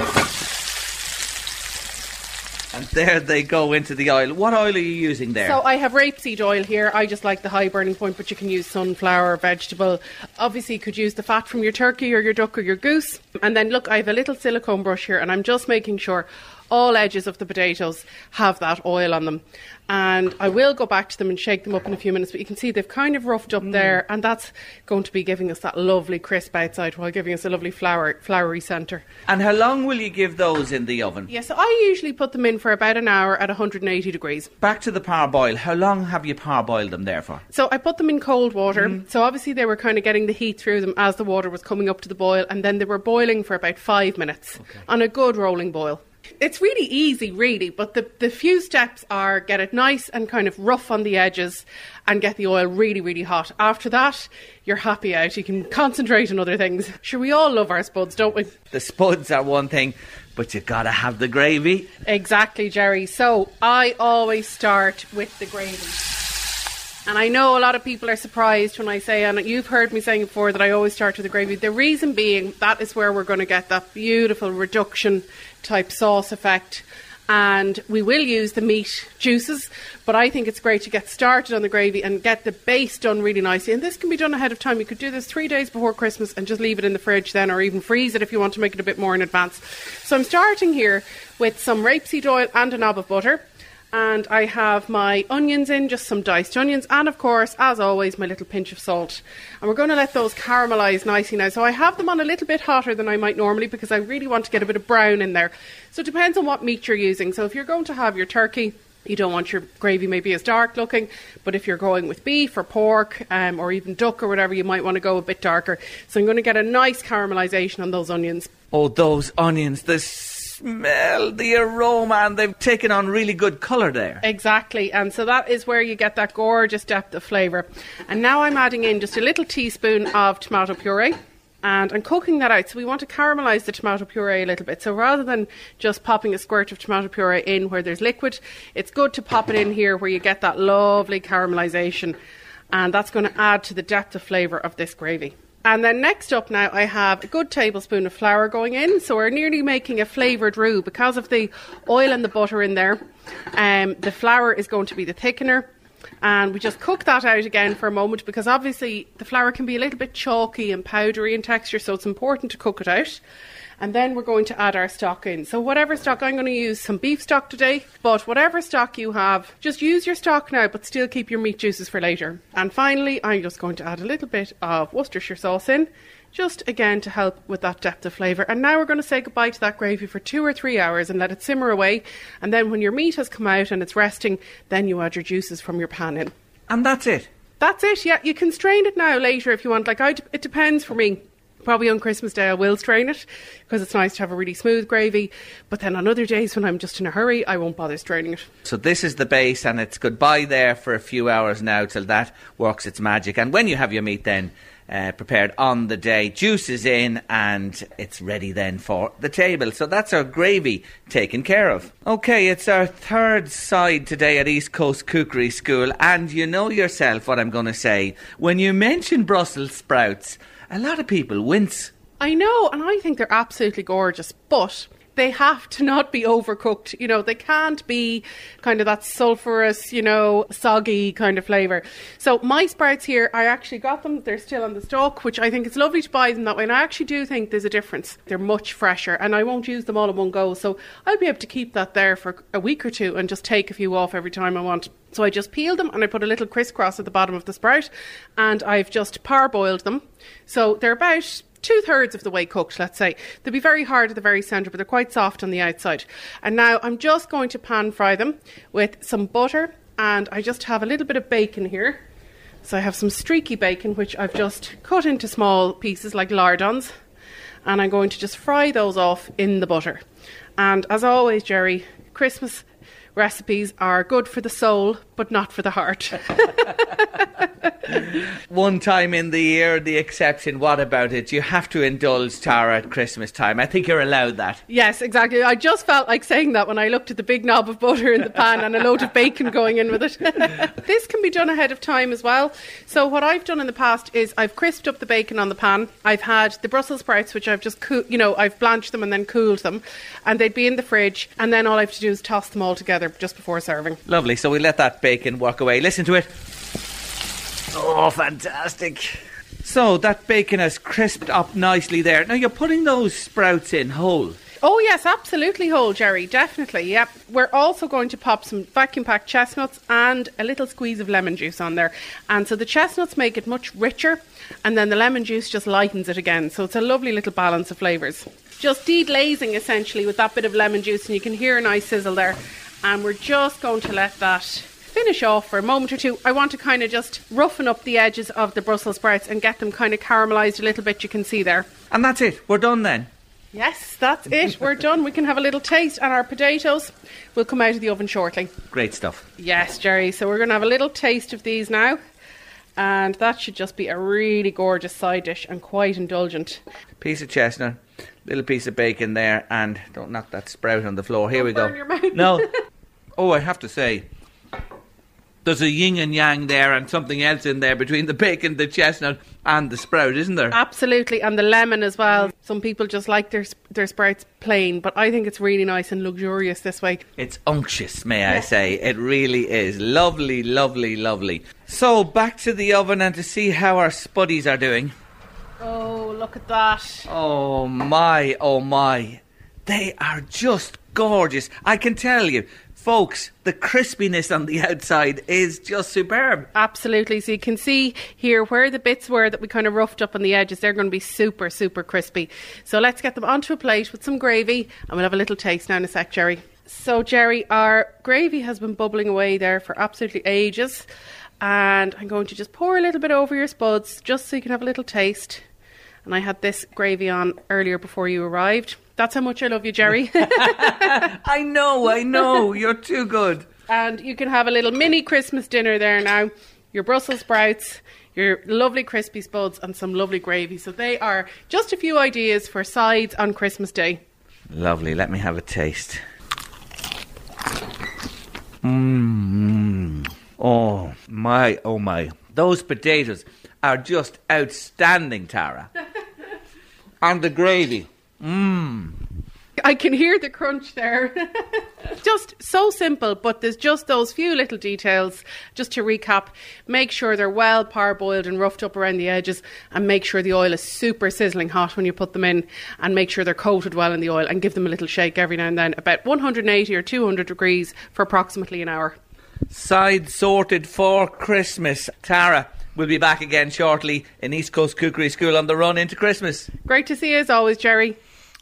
And there they go into the oil. What oil are you using there? So I have rapeseed oil here. I just like the high burning point, but you can use sunflower, vegetable. Obviously, you could use the fat from your turkey or your duck or your goose. And then look, I have a little silicone brush here, and I'm just making sure all edges of the potatoes have that oil on them. And I will go back to them and shake them up in a few minutes, but you can see they've kind of roughed up mm. there, and that's going to be giving us that lovely crisp outside while giving us a lovely flour, floury centre. And how long will you give those in the oven? Yes, yeah, so I usually put them in for about an hour at 180 degrees. Back to the parboil. How long have you parboiled them there for? So I put them in cold water. Mm. So obviously they were kind of getting the heat through them as the water was coming up to the boil, and then they were boiling for about five minutes okay. on a good rolling boil. It's really easy, really, but the, the few steps are get it nice and kind of rough on the edges and get the oil really, really hot. After that, you're happy out. You can concentrate on other things. Sure, we all love our spuds, don't we? The spuds are one thing, but you gotta have the gravy. Exactly, Jerry. So I always start with the gravy. And I know a lot of people are surprised when I say, and you've heard me saying before, that I always start with the gravy. The reason being that is where we're going to get that beautiful reduction type sauce effect. And we will use the meat juices, but I think it's great to get started on the gravy and get the base done really nicely. And this can be done ahead of time. You could do this three days before Christmas and just leave it in the fridge then, or even freeze it if you want to make it a bit more in advance. So I'm starting here with some rapeseed oil and a knob of butter and I have my onions in, just some diced onions, and of course, as always, my little pinch of salt. And we're going to let those caramelise nicely now. So I have them on a little bit hotter than I might normally because I really want to get a bit of brown in there. So it depends on what meat you're using. So if you're going to have your turkey, you don't want your gravy maybe as dark looking, but if you're going with beef or pork um, or even duck or whatever, you might want to go a bit darker. So I'm going to get a nice caramelisation on those onions. Oh, those onions! This smell, the aroma, and they've taken on really good colour there. Exactly, and so that is where you get that gorgeous depth of flavour. And now I'm adding in just a little teaspoon of tomato puree. And I'm cooking that out. So we want to caramelise the tomato puree a little bit. So rather than just popping a squirt of tomato puree in where there's liquid, it's good to pop it in here where you get that lovely caramelisation. And that's going to add to the depth of flavour of this gravy. And then next up now, I have a good tablespoon of flour going in. So we're nearly making a flavoured roux because of the oil and the butter in there. Um, the flour is going to be the thickener. And we just cook that out again for a moment because obviously the flour can be a little bit chalky and powdery in texture, so it's important to cook it out and then we're going to add our stock in. So whatever stock, I'm going to use some beef stock today, but whatever stock you have, just use your stock now, but still keep your meat juices for later. And finally, I'm just going to add a little bit of Worcestershire sauce in, just again to help with that depth of flavour. And now we're going to say goodbye to that gravy for two or three hours and let it simmer away. And then when your meat has come out and it's resting, then you add your juices from your pan in. And that's it. That's it. Yeah, you can strain it now later if you want. Like I, it depends for me probably on Christmas Day I will strain it because it's nice to have a really smooth gravy. But then on other days when I'm just in a hurry, I won't bother straining it. So this is the base, and it's goodbye there for a few hours now till that works its magic. And when you have your meat, then uh, prepared on the day. Juice is in and it's ready then for the table. So that's our gravy taken care of. Okay, it's our third side today at East Coast Cookery School. And you know yourself what I'm going to say. When you mention Brussels sprouts, a lot of people wince. I know, and I think they're absolutely gorgeous, but they have to not be overcooked. You know, they can't be kind of that sulphurous, you know, soggy kind of flavour. So my sprouts here, I actually got them. They're still on the stalk, which I think it's lovely to buy them that way. And I actually do think there's a difference. They're much fresher, and I won't use them all in one go. So I'll be able to keep that there for a week or two and just take a few off every time I want. So I just peeled them and I put a little crisscross at the bottom of the sprout and I've just parboiled them. So they're about two thirds of the way cooked, let's say. They'll be very hard at the very centre, but they're quite soft on the outside. And now I'm just going to pan fry them with some butter, and I just have a little bit of bacon here. So I have some streaky bacon, which I've just cut into small pieces like lardons, and I'm going to just fry those off in the butter. And as always, Jerry, Christmas recipes are good for the soul, but not for the heart. One time in the year, the exception. What about it? You have to indulge Tara at Christmas time. I think you're allowed that. Yes, exactly. I just felt like saying that when I looked at the big knob of butter in the pan and a load of bacon going in with it. this can be done ahead of time as well. So what I've done in the past is I've crisped up the bacon on the pan. I've had the Brussels sprouts, which I've just, coo- you know, I've blanched them and then cooled them, and they'd be in the fridge. And then all I have to do is toss them all together just before serving. Lovely. So we let that bacon work away. Listen to it. Oh, fantastic. So that bacon has crisped up nicely there. Now you're putting those sprouts in whole. Oh yes, absolutely whole, Jerry. Definitely. Yep. We're also going to pop some vacuum packed chestnuts and a little squeeze of lemon juice on there. And so the chestnuts make it much richer, and then the lemon juice just lightens it again. So it's a lovely little balance of flavours. Just deglazing essentially with that bit of lemon juice, and you can hear a nice sizzle there. And we're just going to let that finish off for a moment or two. I want to kind of just roughen up the edges of the Brussels sprouts and get them kind of caramelised a little bit. You can see there. And that's it. We're done then. Yes, that's it. We're done. We can have a little taste, and our potatoes will come out of the oven shortly. Great stuff. Yes, Jerry. So we're going to have a little taste of these now, and that should just be a really gorgeous side dish and quite indulgent. Piece of chestnut, little piece of bacon there, and don't knock that sprout on the floor. Here we go. No. Oh, I have to say, there's a yin and yang there, and something else in there between the bacon, the chestnut, and the sprout, isn't there? Absolutely, and the lemon as well. Some people just like their their sprouts plain, but I think it's really nice and luxurious this way. It's unctuous, may I say. It really is. Lovely, lovely, lovely. So, back to the oven and to see how our spuddies are doing. Oh, look at that! Oh my, oh my. They are just gorgeous. I can tell you, folks, the crispiness on the outside is just superb. Absolutely. So you can see here where the bits were that we kind of roughed up on the edges, they're going to be super, super crispy. So let's get them onto a plate with some gravy and we'll have a little taste now in a sec, Jerry. So, Jerry, our gravy has been bubbling away there for absolutely ages. And I'm going to just pour a little bit over your spuds just so you can have a little taste. And I had this gravy on earlier before you arrived. That's how much I love you, Jerry. I know, I know. You're too good. and you can have a little mini Christmas dinner there now. Your Brussels sprouts, your lovely crispy spuds, and some lovely gravy. So they are just a few ideas for sides on Christmas Day. Lovely. Let me have a taste. Mmm. Oh my, oh my. Those potatoes are just outstanding, Tara. and the gravy. Mmm. I can hear the crunch there. just so simple, but there's just those few little details. Just to recap, make sure they're well parboiled and roughed up around the edges, and make sure the oil is super sizzling hot when you put them in, and make sure they're coated well in the oil, and give them a little shake every now and then, about 180 or 200 degrees for approximately an hour. Side sorted for Christmas. Tara will be back again shortly in East Coast Cookery School on the run into Christmas. Great to see you as always, Jerry.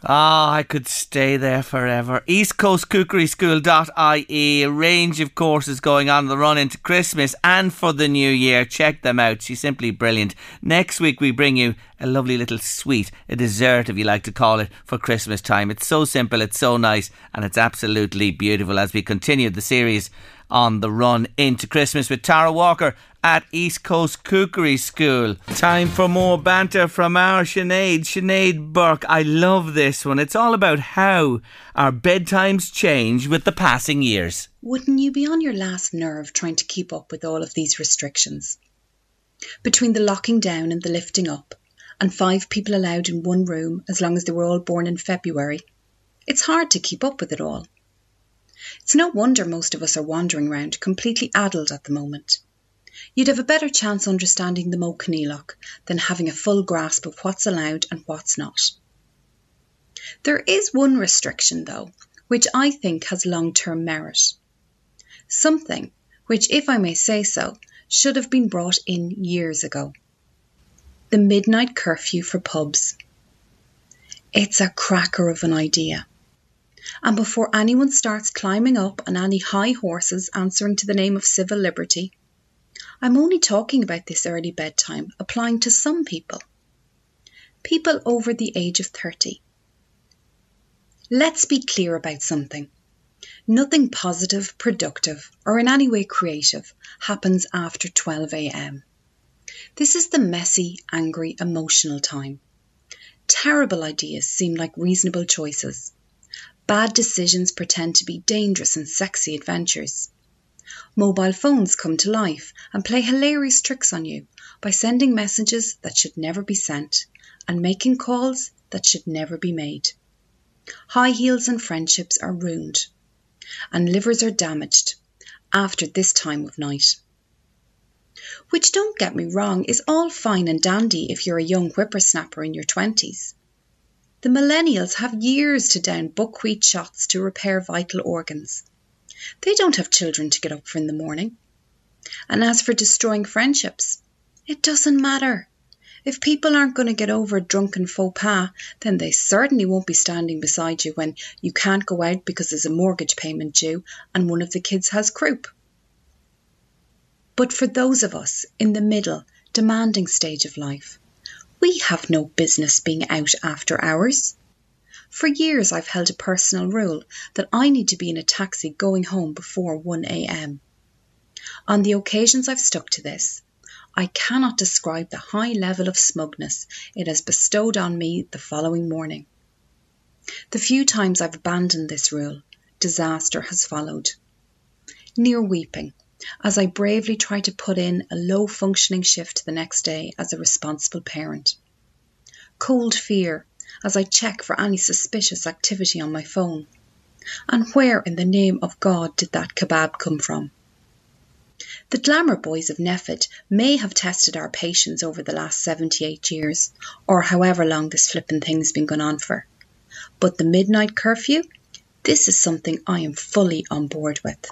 Ah, I could stay there forever. East Coast Cookery School.ie, a range of courses going on the run into Christmas and for the new year. Check them out. She's simply brilliant. Next week, we bring you a lovely little sweet, a dessert, if you like to call it, for Christmas time. It's so simple, it's so nice, and it's absolutely beautiful as we continue the series on the run into Christmas with Tara Walker at East Coast Cookery School. Time for more banter from our Sinead, Sinead Burke. I love this one. It's all about how our bedtimes change with the passing years. Wouldn't you be on your last nerve trying to keep up with all of these restrictions? Between the locking down and the lifting up, and five people allowed in one room as long as they were all born in February, it's hard to keep up with it all. It's no wonder most of us are wandering round completely addled at the moment. You'd have a better chance understanding the Mo Kenealock than having a full grasp of what's allowed and what's not. There is one restriction, though, which I think has long term merit. Something which, if I may say so, should have been brought in years ago. The midnight curfew for pubs. It's a cracker of an idea. And before anyone starts climbing up on any high horses answering to the name of civil liberty, I'm only talking about this early bedtime applying to some people. People over the age of 30. Let's be clear about something. Nothing positive, productive, or in any way creative happens after 12 am. This is the messy, angry, emotional time. Terrible ideas seem like reasonable choices. Bad decisions pretend to be dangerous and sexy adventures. Mobile phones come to life and play hilarious tricks on you by sending messages that should never be sent and making calls that should never be made. High heels and friendships are ruined, and livers are damaged after this time of night. Which, don't get me wrong, is all fine and dandy if you're a young whippersnapper in your twenties. The millennials have years to down buckwheat shots to repair vital organs they don't have children to get up for in the morning. And as for destroying friendships, it doesn't matter. If people aren't going to get over a drunken faux pas, then they certainly won't be standing beside you when you can't go out because there's a mortgage payment due and one of the kids has croup. But for those of us in the middle, demanding stage of life, we have no business being out after hours. For years I've held a personal rule that I need to be in a taxi going home before 1am. On the occasions I've stuck to this, I cannot describe the high level of smugness it has bestowed on me the following morning. The few times I've abandoned this rule, disaster has followed. Near weeping, as I bravely try to put in a low functioning shift the next day as a responsible parent. Cold fear as I check for any suspicious activity on my phone. And where in the name of God did that kebab come from? The glamour boys of NPHET may have tested our patience over the last 78 years, or however long this flippin' thing's been going on for. But the midnight curfew? This is something I am fully on board with.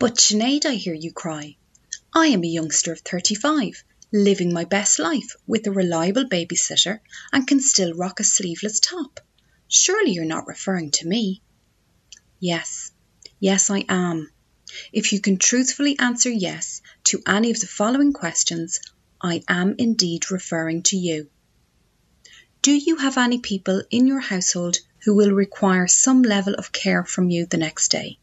But Sinead, I hear you cry. I am a youngster of 35 living my best life with a reliable babysitter and can still rock a sleeveless top. Surely you're not referring to me. Yes, yes, I am. If you can truthfully answer yes to any of the following questions, I am indeed referring to you. Do you have any people in your household who will require some level of care from you the next day?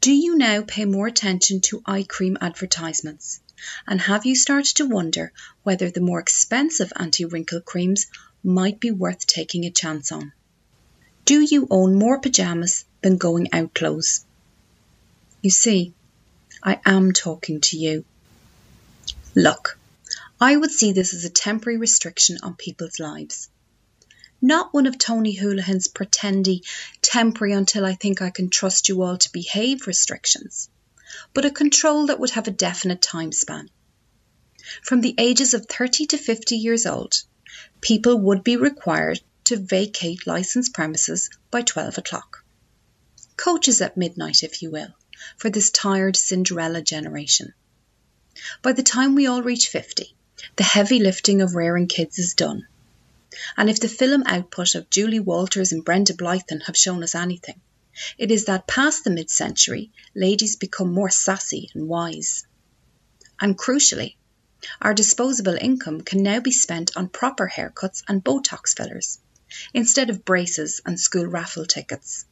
Do you now pay more attention to eye cream advertisements? And have you started to wonder whether the more expensive anti wrinkle creams might be worth taking a chance on? Do you own more pajamas than going out clothes? You see, I am talking to you. Look, I would see this as a temporary restriction on people's lives. Not one of Tony Holohan's pretendy, temporary until I think I can trust you all to behave restrictions but a control that would have a definite time span. From the ages of 30 to 50 years old, people would be required to vacate licensed premises by 12 o'clock. Coaches at midnight, if you will, for this tired Cinderella generation. By the time we all reach 50, the heavy lifting of rearing kids is done. And if the film output of Julie Walters and Brenda Blethyn have shown us anything, it is that past the mid century, ladies become more sassy and wise. And crucially, our disposable income can now be spent on proper haircuts and Botox fillers, instead of braces and school raffle tickets.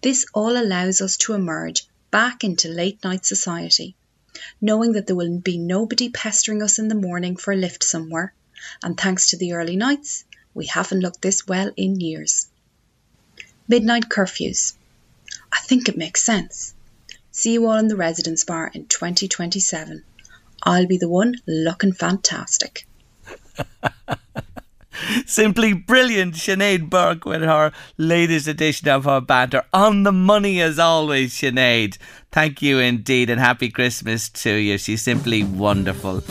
This all allows us to emerge back into late night society, knowing that there will be nobody pestering us in the morning for a lift somewhere, and thanks to the early nights, we haven't looked this well in years. Midnight curfews. I think it makes sense. See you all in the residence bar in 2027. I'll be the one looking fantastic. Simply brilliant, Sinead Burke, with her latest edition of her banter. On the money as always, Sinead. Thank you indeed, and happy Christmas to you. She's simply wonderful.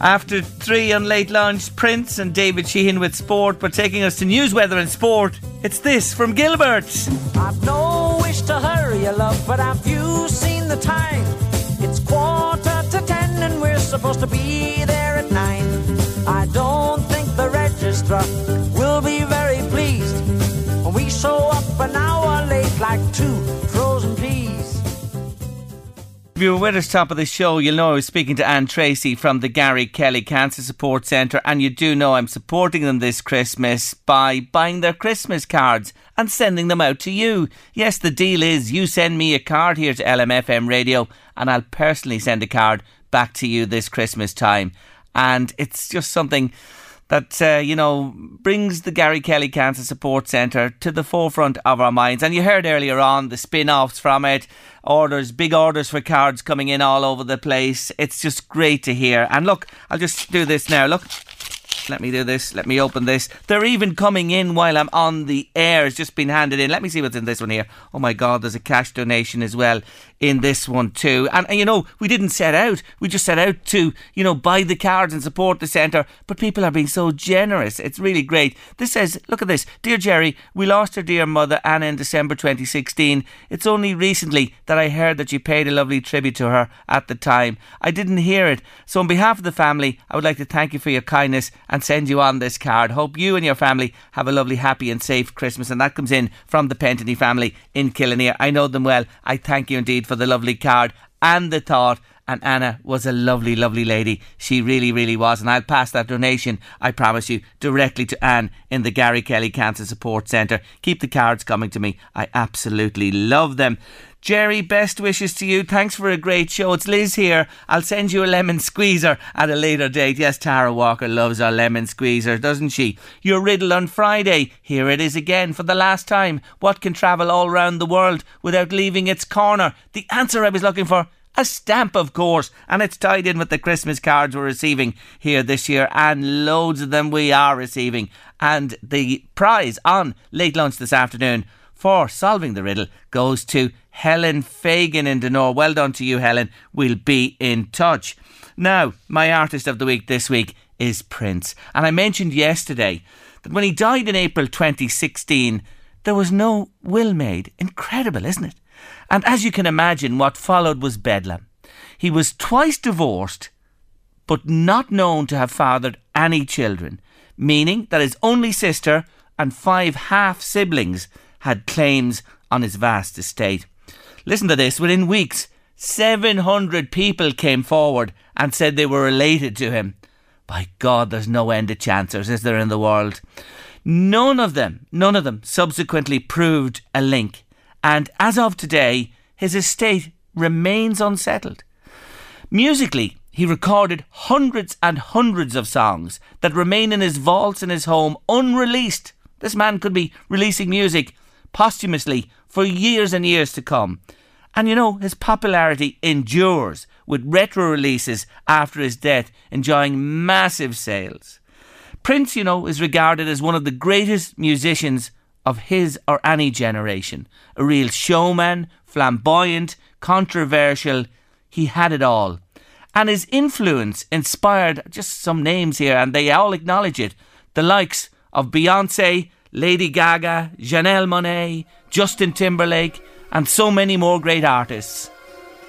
After three on late lunch, Prince and David Sheehan with sport, but taking us to news, weather, and sport. It's this from Gilbert. I've no wish to hurry you, love, but have you seen the time? It's quarter to ten, and we're supposed to be there at nine. I don't think the registrar will be very pleased when we show If you were with us top of the show, you'll know I was speaking to Anne Tracy from the Gary Kelly Cancer Support Centre, and you do know I'm supporting them this Christmas by buying their Christmas cards and sending them out to you. Yes, the deal is you send me a card here to LMFM Radio, and I'll personally send a card back to you this Christmas time. And it's just something that uh, you know brings the Gary Kelly Cancer Support Centre to the forefront of our minds. And you heard earlier on the spin-offs from it, orders, big orders for cards coming in all over the place. It's just great to hear. And look, I'll just do this now. Look. Let me do this. Let me open this. They're even coming in while I'm on the air. It's just been handed in. Let me see what's in this one here. Oh my God, there's a cash donation as well in this one too. And, and you know, we didn't set out. We just set out to, you know, buy the cards and support the centre. But people are being so generous. It's really great. This says, look at this. Dear Jerry, we lost our dear mother Anna in December 2016. It's only recently that I heard that you paid a lovely tribute to her at the time. I didn't hear it. So on behalf of the family, I would like to thank you for your kindness and send you on this card. Hope you and your family have a lovely, happy and safe Christmas. And that comes in from the Pentany family in Killineer. I know them well. I thank you indeed for the lovely card and the thought. And Anna was a lovely, lovely lady. She really, really was. And I'll pass that donation, I promise you, directly to Anne in the Gary Kelly Cancer Support Centre. Keep the cards coming to me. I absolutely love them. Jerry, best wishes to you. Thanks for a great show. It's Liz here. I'll send you a lemon squeezer at a later date. Yes, Tara Walker loves our lemon squeezer, doesn't she? Your riddle on Friday. Here it is again for the last time. What can travel all round the world without leaving its corner? The answer I was looking for. A stamp, of course, and it's tied in with the Christmas cards we're receiving here this year, and loads of them we are receiving. And the prize on late lunch this afternoon for solving the riddle goes to Helen Fagan in Donore. Well done to you, Helen. We'll be in touch. Now, my artist of the week this week is Prince. And I mentioned yesterday that when he died in April 2016, there was no will made. Incredible, isn't it? And as you can imagine, what followed was bedlam. He was twice divorced, but not known to have fathered any children, meaning that his only sister and five half siblings had claims on his vast estate. Listen to this within weeks, 700 people came forward and said they were related to him. By God, there's no end to chancers, is there, in the world? None of them, none of them subsequently proved a link. And as of today, his estate remains unsettled. Musically, he recorded hundreds and hundreds of songs that remain in his vaults in his home unreleased. This man could be releasing music posthumously for years and years to come. And you know, his popularity endures with retro releases after his death enjoying massive sales. Prince, you know, is regarded as one of the greatest musicians of his or any generation. A real showman, flamboyant, controversial. He had it all. And his influence inspired just some names here, and they all acknowledge it. The likes of Beyonce, Lady Gaga, Janelle Monáe, Justin Timberlake, and so many more great artists.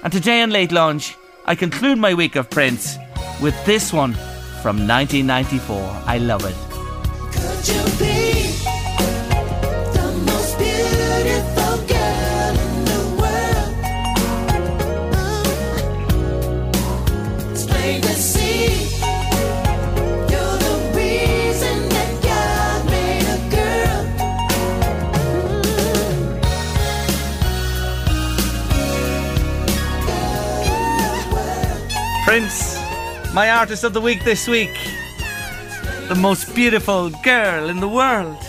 And today on Late Lunch, I conclude my week of Prince with this one from 1994. I love it. Prince, my artist of the week this week. The most beautiful girl in the world.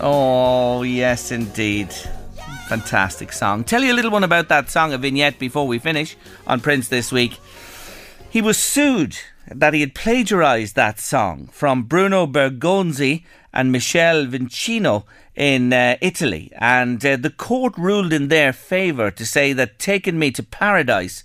Oh, yes, indeed. Fantastic song. Tell you a little one about that song, a vignette, before we finish on Prince this week. He was sued that he had plagiarised that song from Bruno Bergonzi and Michele Vicino in uh, Italy. And uh, the court ruled in their favour to say that Taking Me to Paradise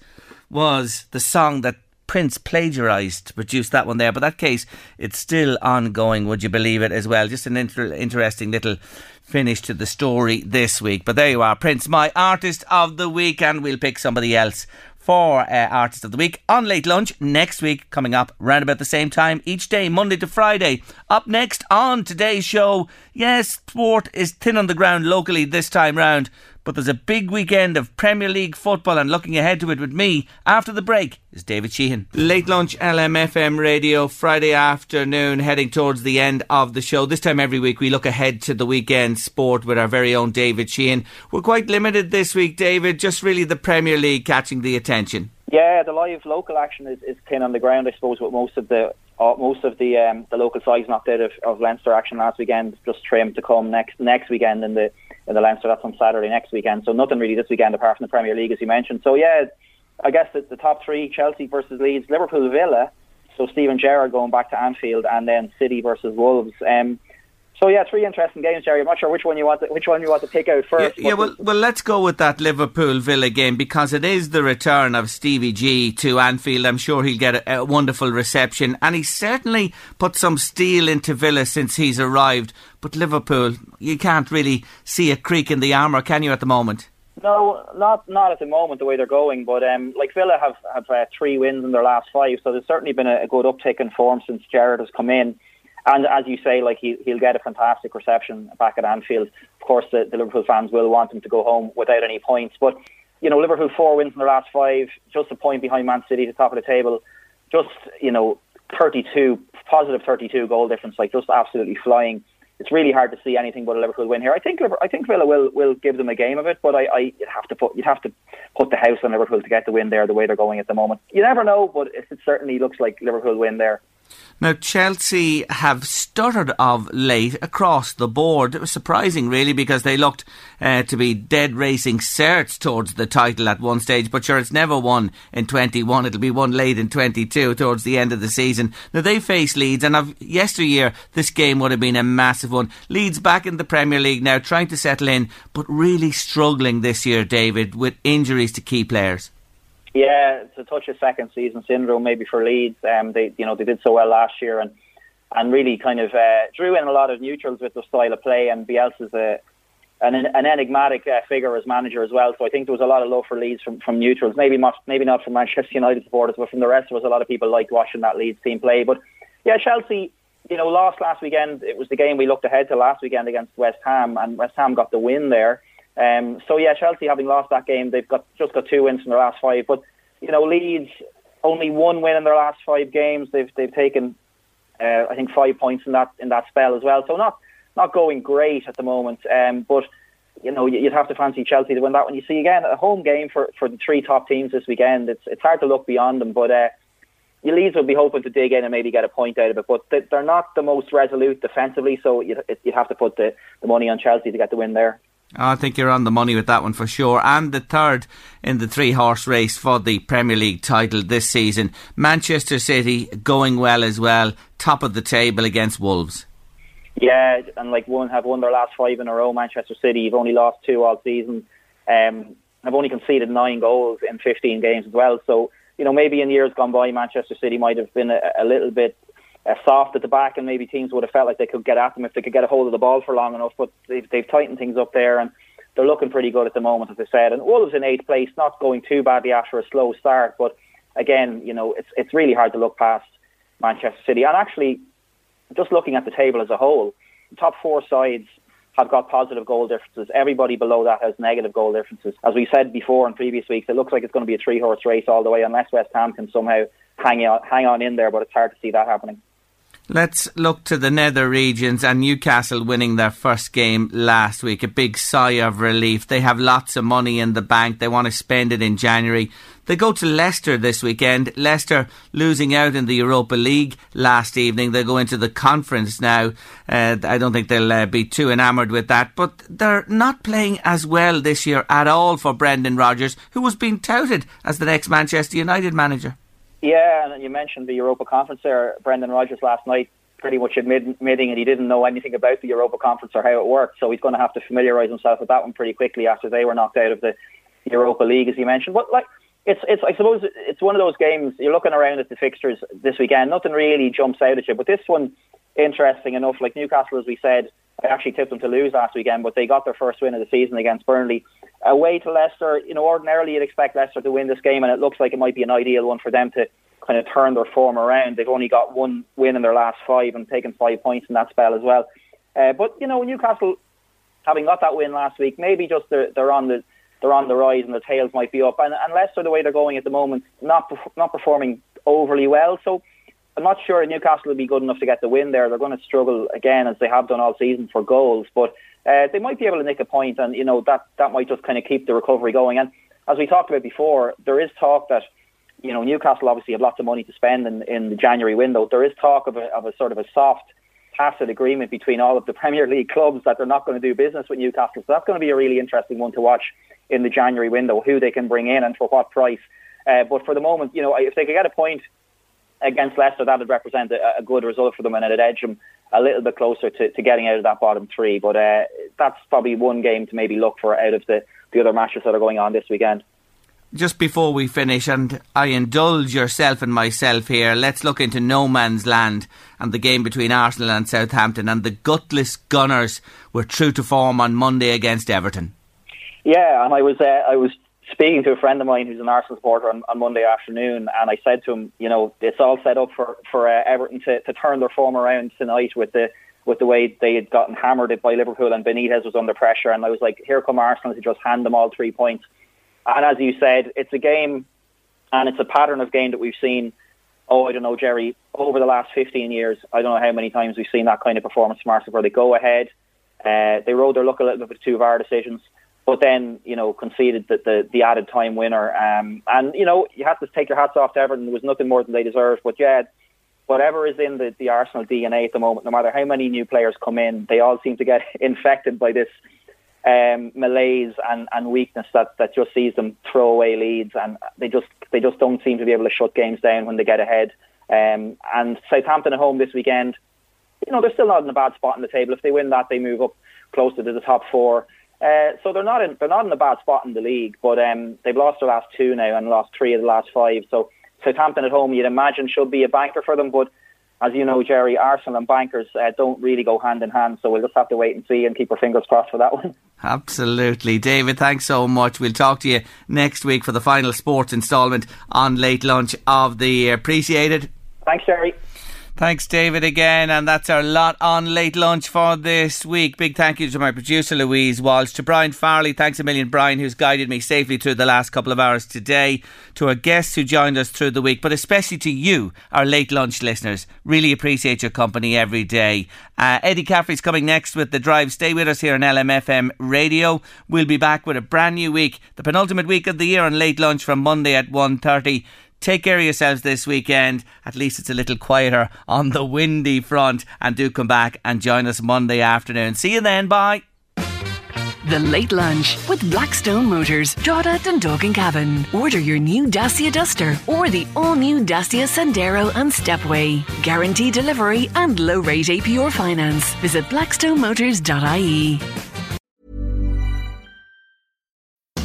was the song that Prince plagiarised to produce that one there. But that case, it's still ongoing, would you believe it, as well? Just an inter- interesting little finish to the story this week. But there you are, Prince, my artist of the week, and we'll pick somebody else for uh, Artist of the Week on Late Lunch next week, coming up round about the same time each day, Monday to Friday. Up next on today's show, yes, sport is thin on the ground locally this time round, but there's a big weekend of Premier League football, and looking ahead to it with me after the break is David Sheehan. Late Lunch LMFM Radio, Friday afternoon, heading towards the end of the show. This time every week we look ahead to the weekend sport with our very own David Sheehan. We're quite limited this week, David, just really the Premier League catching the attention. Yeah, the live local action is, is thin on the ground, I suppose, with most of the uh, most of the um, the local sides knocked out of, of Leinster action last weekend, just trimmed to come next next weekend in the in the Leinster. That's on Saturday next weekend. So nothing really this weekend apart from the Premier League, as you mentioned. So yeah, I guess the, the top three: Chelsea versus Leeds, Liverpool, Villa. So Steven Gerrard going back to Anfield, and then City versus Wolves. Um, so yeah, three interesting games, Jerry. I'm not sure which one you want to, which one you want to pick out first. Yeah, well, well, let's go with that Liverpool Villa game because it is the return of Stevie G to Anfield. I'm sure he'll get a, a wonderful reception, and he certainly put some steel into Villa since he's arrived. But Liverpool, you can't really see a creak in the armour, can you, at the moment? No, not not at the moment the way they're going, but um, like Villa have have uh, three wins in their last five, so there's certainly been a, a good uptick in form since Gerrard has come in. And as you say, like he, he'll get a fantastic reception back at Anfield. Of course, the, the Liverpool fans will want him to go home without any points. But you know, Liverpool four wins in the last five, just a point behind Man City, at the top of the table. Just you know, 32 positive 32 goal difference, like just absolutely flying. It's really hard to see anything but a Liverpool win here. I think I think Villa will will give them a game of it, but I, I you'd have to put you'd have to put the house on Liverpool to get the win there. The way they're going at the moment, you never know, but it, it certainly looks like Liverpool win there. Now, Chelsea have stuttered of late across the board. It was surprising, really, because they looked uh, to be dead racing certs towards the title at one stage. But sure, it's never won in 21. It'll be won late in 22 towards the end of the season. Now, they face Leeds, and of yesteryear, this game would have been a massive one. Leeds back in the Premier League now, trying to settle in, but really struggling this year, David, with injuries to key players. Yeah, it's a touch of second season syndrome maybe for Leeds. Um, they you know they did so well last year and and really kind of uh, drew in a lot of neutrals with their style of play. And Bielsa's a an, an enigmatic uh, figure as manager as well. So I think there was a lot of love for Leeds from, from neutrals. Maybe not maybe not from Manchester United supporters, but from the rest of us, a lot of people liked watching that Leeds team play. But yeah, Chelsea. You know, lost last weekend. It was the game we looked ahead to last weekend against West Ham, and West Ham got the win there. Um, so yeah, Chelsea having lost that game, they've got just got two wins in their last five. But you know, Leeds only one win in their last five games. They've they've taken, uh, I think, five points in that in that spell as well. So not not going great at the moment. Um, but you know, you'd have to fancy Chelsea to win that one. You see again a home game for for the three top teams this weekend. It's it's hard to look beyond them, but. Uh, Leeds will be hoping to dig in and maybe get a point out of it, but they're not the most resolute defensively, so you'd, you'd have to put the, the money on Chelsea to get the win there. I think you're on the money with that one for sure. And the third in the three horse race for the Premier League title this season. Manchester City going well as well, top of the table against Wolves. Yeah, and like one have won their last five in a row. Manchester City, you've only lost two all season. Um, have only conceded nine goals in 15 games as well. So you know maybe in years gone by, Manchester City might have been a, a little bit uh, soft at the back, and maybe teams would have felt like they could get at them if they could get a hold of the ball for long enough. But they've, they've tightened things up there, and they're looking pretty good at the moment, as I said. And Wolves in eighth place, not going too badly after a slow start, but again, you know, it's it's really hard to look past Manchester City. And actually, just looking at the table as a whole, the top four sides have got positive goal differences. Everybody below that has negative goal differences. As we said before in previous weeks, it looks like it's going to be a three horse race all the way, unless West Ham can somehow hang on, hang on in there. But it's hard to see that happening. Let's look to the nether regions and Newcastle winning their first game last week. A big sigh of relief. They have lots of money in the bank. They want to spend it in January. They go to Leicester this weekend. Leicester losing out in the Europa League last evening. They go into the conference now. Uh, I don't think they'll uh, be too enamoured with that. But they're not playing as well this year at all for Brendan Rodgers, who was being touted as the next Manchester United manager. Yeah, and you mentioned the Europa Conference there. Brendan Rodgers last night pretty much admitting that he didn't know anything about the Europa Conference or how it worked. So he's going to have to familiarise himself with that one pretty quickly after they were knocked out of the Europa League, as you mentioned. But like, it's it's I suppose it's one of those games. You're looking around at the fixtures this weekend. Nothing really jumps out at you, but this one, interesting enough. Like Newcastle, as we said, I actually tipped them to lose last weekend, but they got their first win of the season against Burnley. Away to Leicester, you know, ordinarily you'd expect Leicester to win this game, and it looks like it might be an ideal one for them to kind of turn their form around. They've only got one win in their last five and taken five points in that spell as well. Uh, but you know, Newcastle, having got that win last week, maybe just they're, they're on the they're on the rise and the tails might be up. And, and Leicester, the way they're going at the moment, not not performing overly well. So I'm not sure Newcastle will be good enough to get the win there. They're going to struggle again as they have done all season for goals, but uh, they might be able to nick a point, and you know that that might just kind of keep the recovery going. And as we talked about before, there is talk that you know, Newcastle obviously have lots of money to spend in, in the January window. There is talk of a, of a sort of a soft tacit agreement between all of the Premier League clubs that they're not going to do business with Newcastle. So that's going to be a really interesting one to watch in the January window, who they can bring in and for what price. Uh, but for the moment, you know, if they could get a point against Leicester, that would represent a, a good result for them and it'd edge them a little bit closer to, to getting out of that bottom three. But uh, that's probably one game to maybe look for out of the, the other matches that are going on this weekend just before we finish, and I indulge yourself and myself here, let's look into no man's land and the game between Arsenal and Southampton. And the gutless Gunners were true to form on Monday against Everton. Yeah, and I was uh, I was speaking to a friend of mine who's an Arsenal supporter on, on Monday afternoon, and I said to him, you know, it's all set up for for uh, Everton to, to turn their form around tonight with the with the way they had gotten hammered by Liverpool and Benitez was under pressure, and I was like, here come Arsenal to just hand them all three points. And as you said, it's a game and it's a pattern of game that we've seen, oh, I don't know, Jerry, over the last 15 years. I don't know how many times we've seen that kind of performance from Arsenal where they go ahead, uh, they rode their luck a little bit with two VAR decisions, but then, you know, conceded that the, the added time winner. Um, and, you know, you have to take your hats off to Everton. There was nothing more than they deserved. But, yeah, whatever is in the, the Arsenal DNA at the moment, no matter how many new players come in, they all seem to get infected by this um, malaise and, and weakness that, that just sees them throw away leads, and they just they just don't seem to be able to shut games down when they get ahead. Um, and Southampton at home this weekend, you know, they're still not in a bad spot in the table. If they win that, they move up closer to the top four. Uh, so they're not in they're not in a bad spot in the league, but um, they've lost their last two now and lost three of the last five. So Southampton at home, you'd imagine, should be a banker for them, but as you know, Jerry, Arsenal and bankers uh, don't really go hand in hand. So we'll just have to wait and see and keep our fingers crossed for that one. Absolutely. David, thanks so much. We'll talk to you next week for the final sports instalment on Late Lunch of the Year. Appreciated. Thanks, Jerry. Thanks, David, again. And that's our lot on late lunch for this week. Big thank you to my producer, Louise Walsh. To Brian Farley, thanks a million, Brian, who's guided me safely through the last couple of hours today. To our guests who joined us through the week, but especially to you, our late lunch listeners. Really appreciate your company every day. Uh, Eddie Caffrey's coming next with The Drive. Stay with us here on LMFM Radio. We'll be back with a brand new week, the penultimate week of the year on late lunch from Monday at 1.30. Take care of yourselves this weekend. At least it's a little quieter on the windy front. And do come back and join us Monday afternoon. See you then. Bye. The Late Lunch with Blackstone Motors, Drogheda, Dundalk and Cavan. Order your new Dacia Duster or the all-new Dacia Sandero and Stepway. Guaranteed delivery and low rate APR finance. Visit blackstonemotors.ie.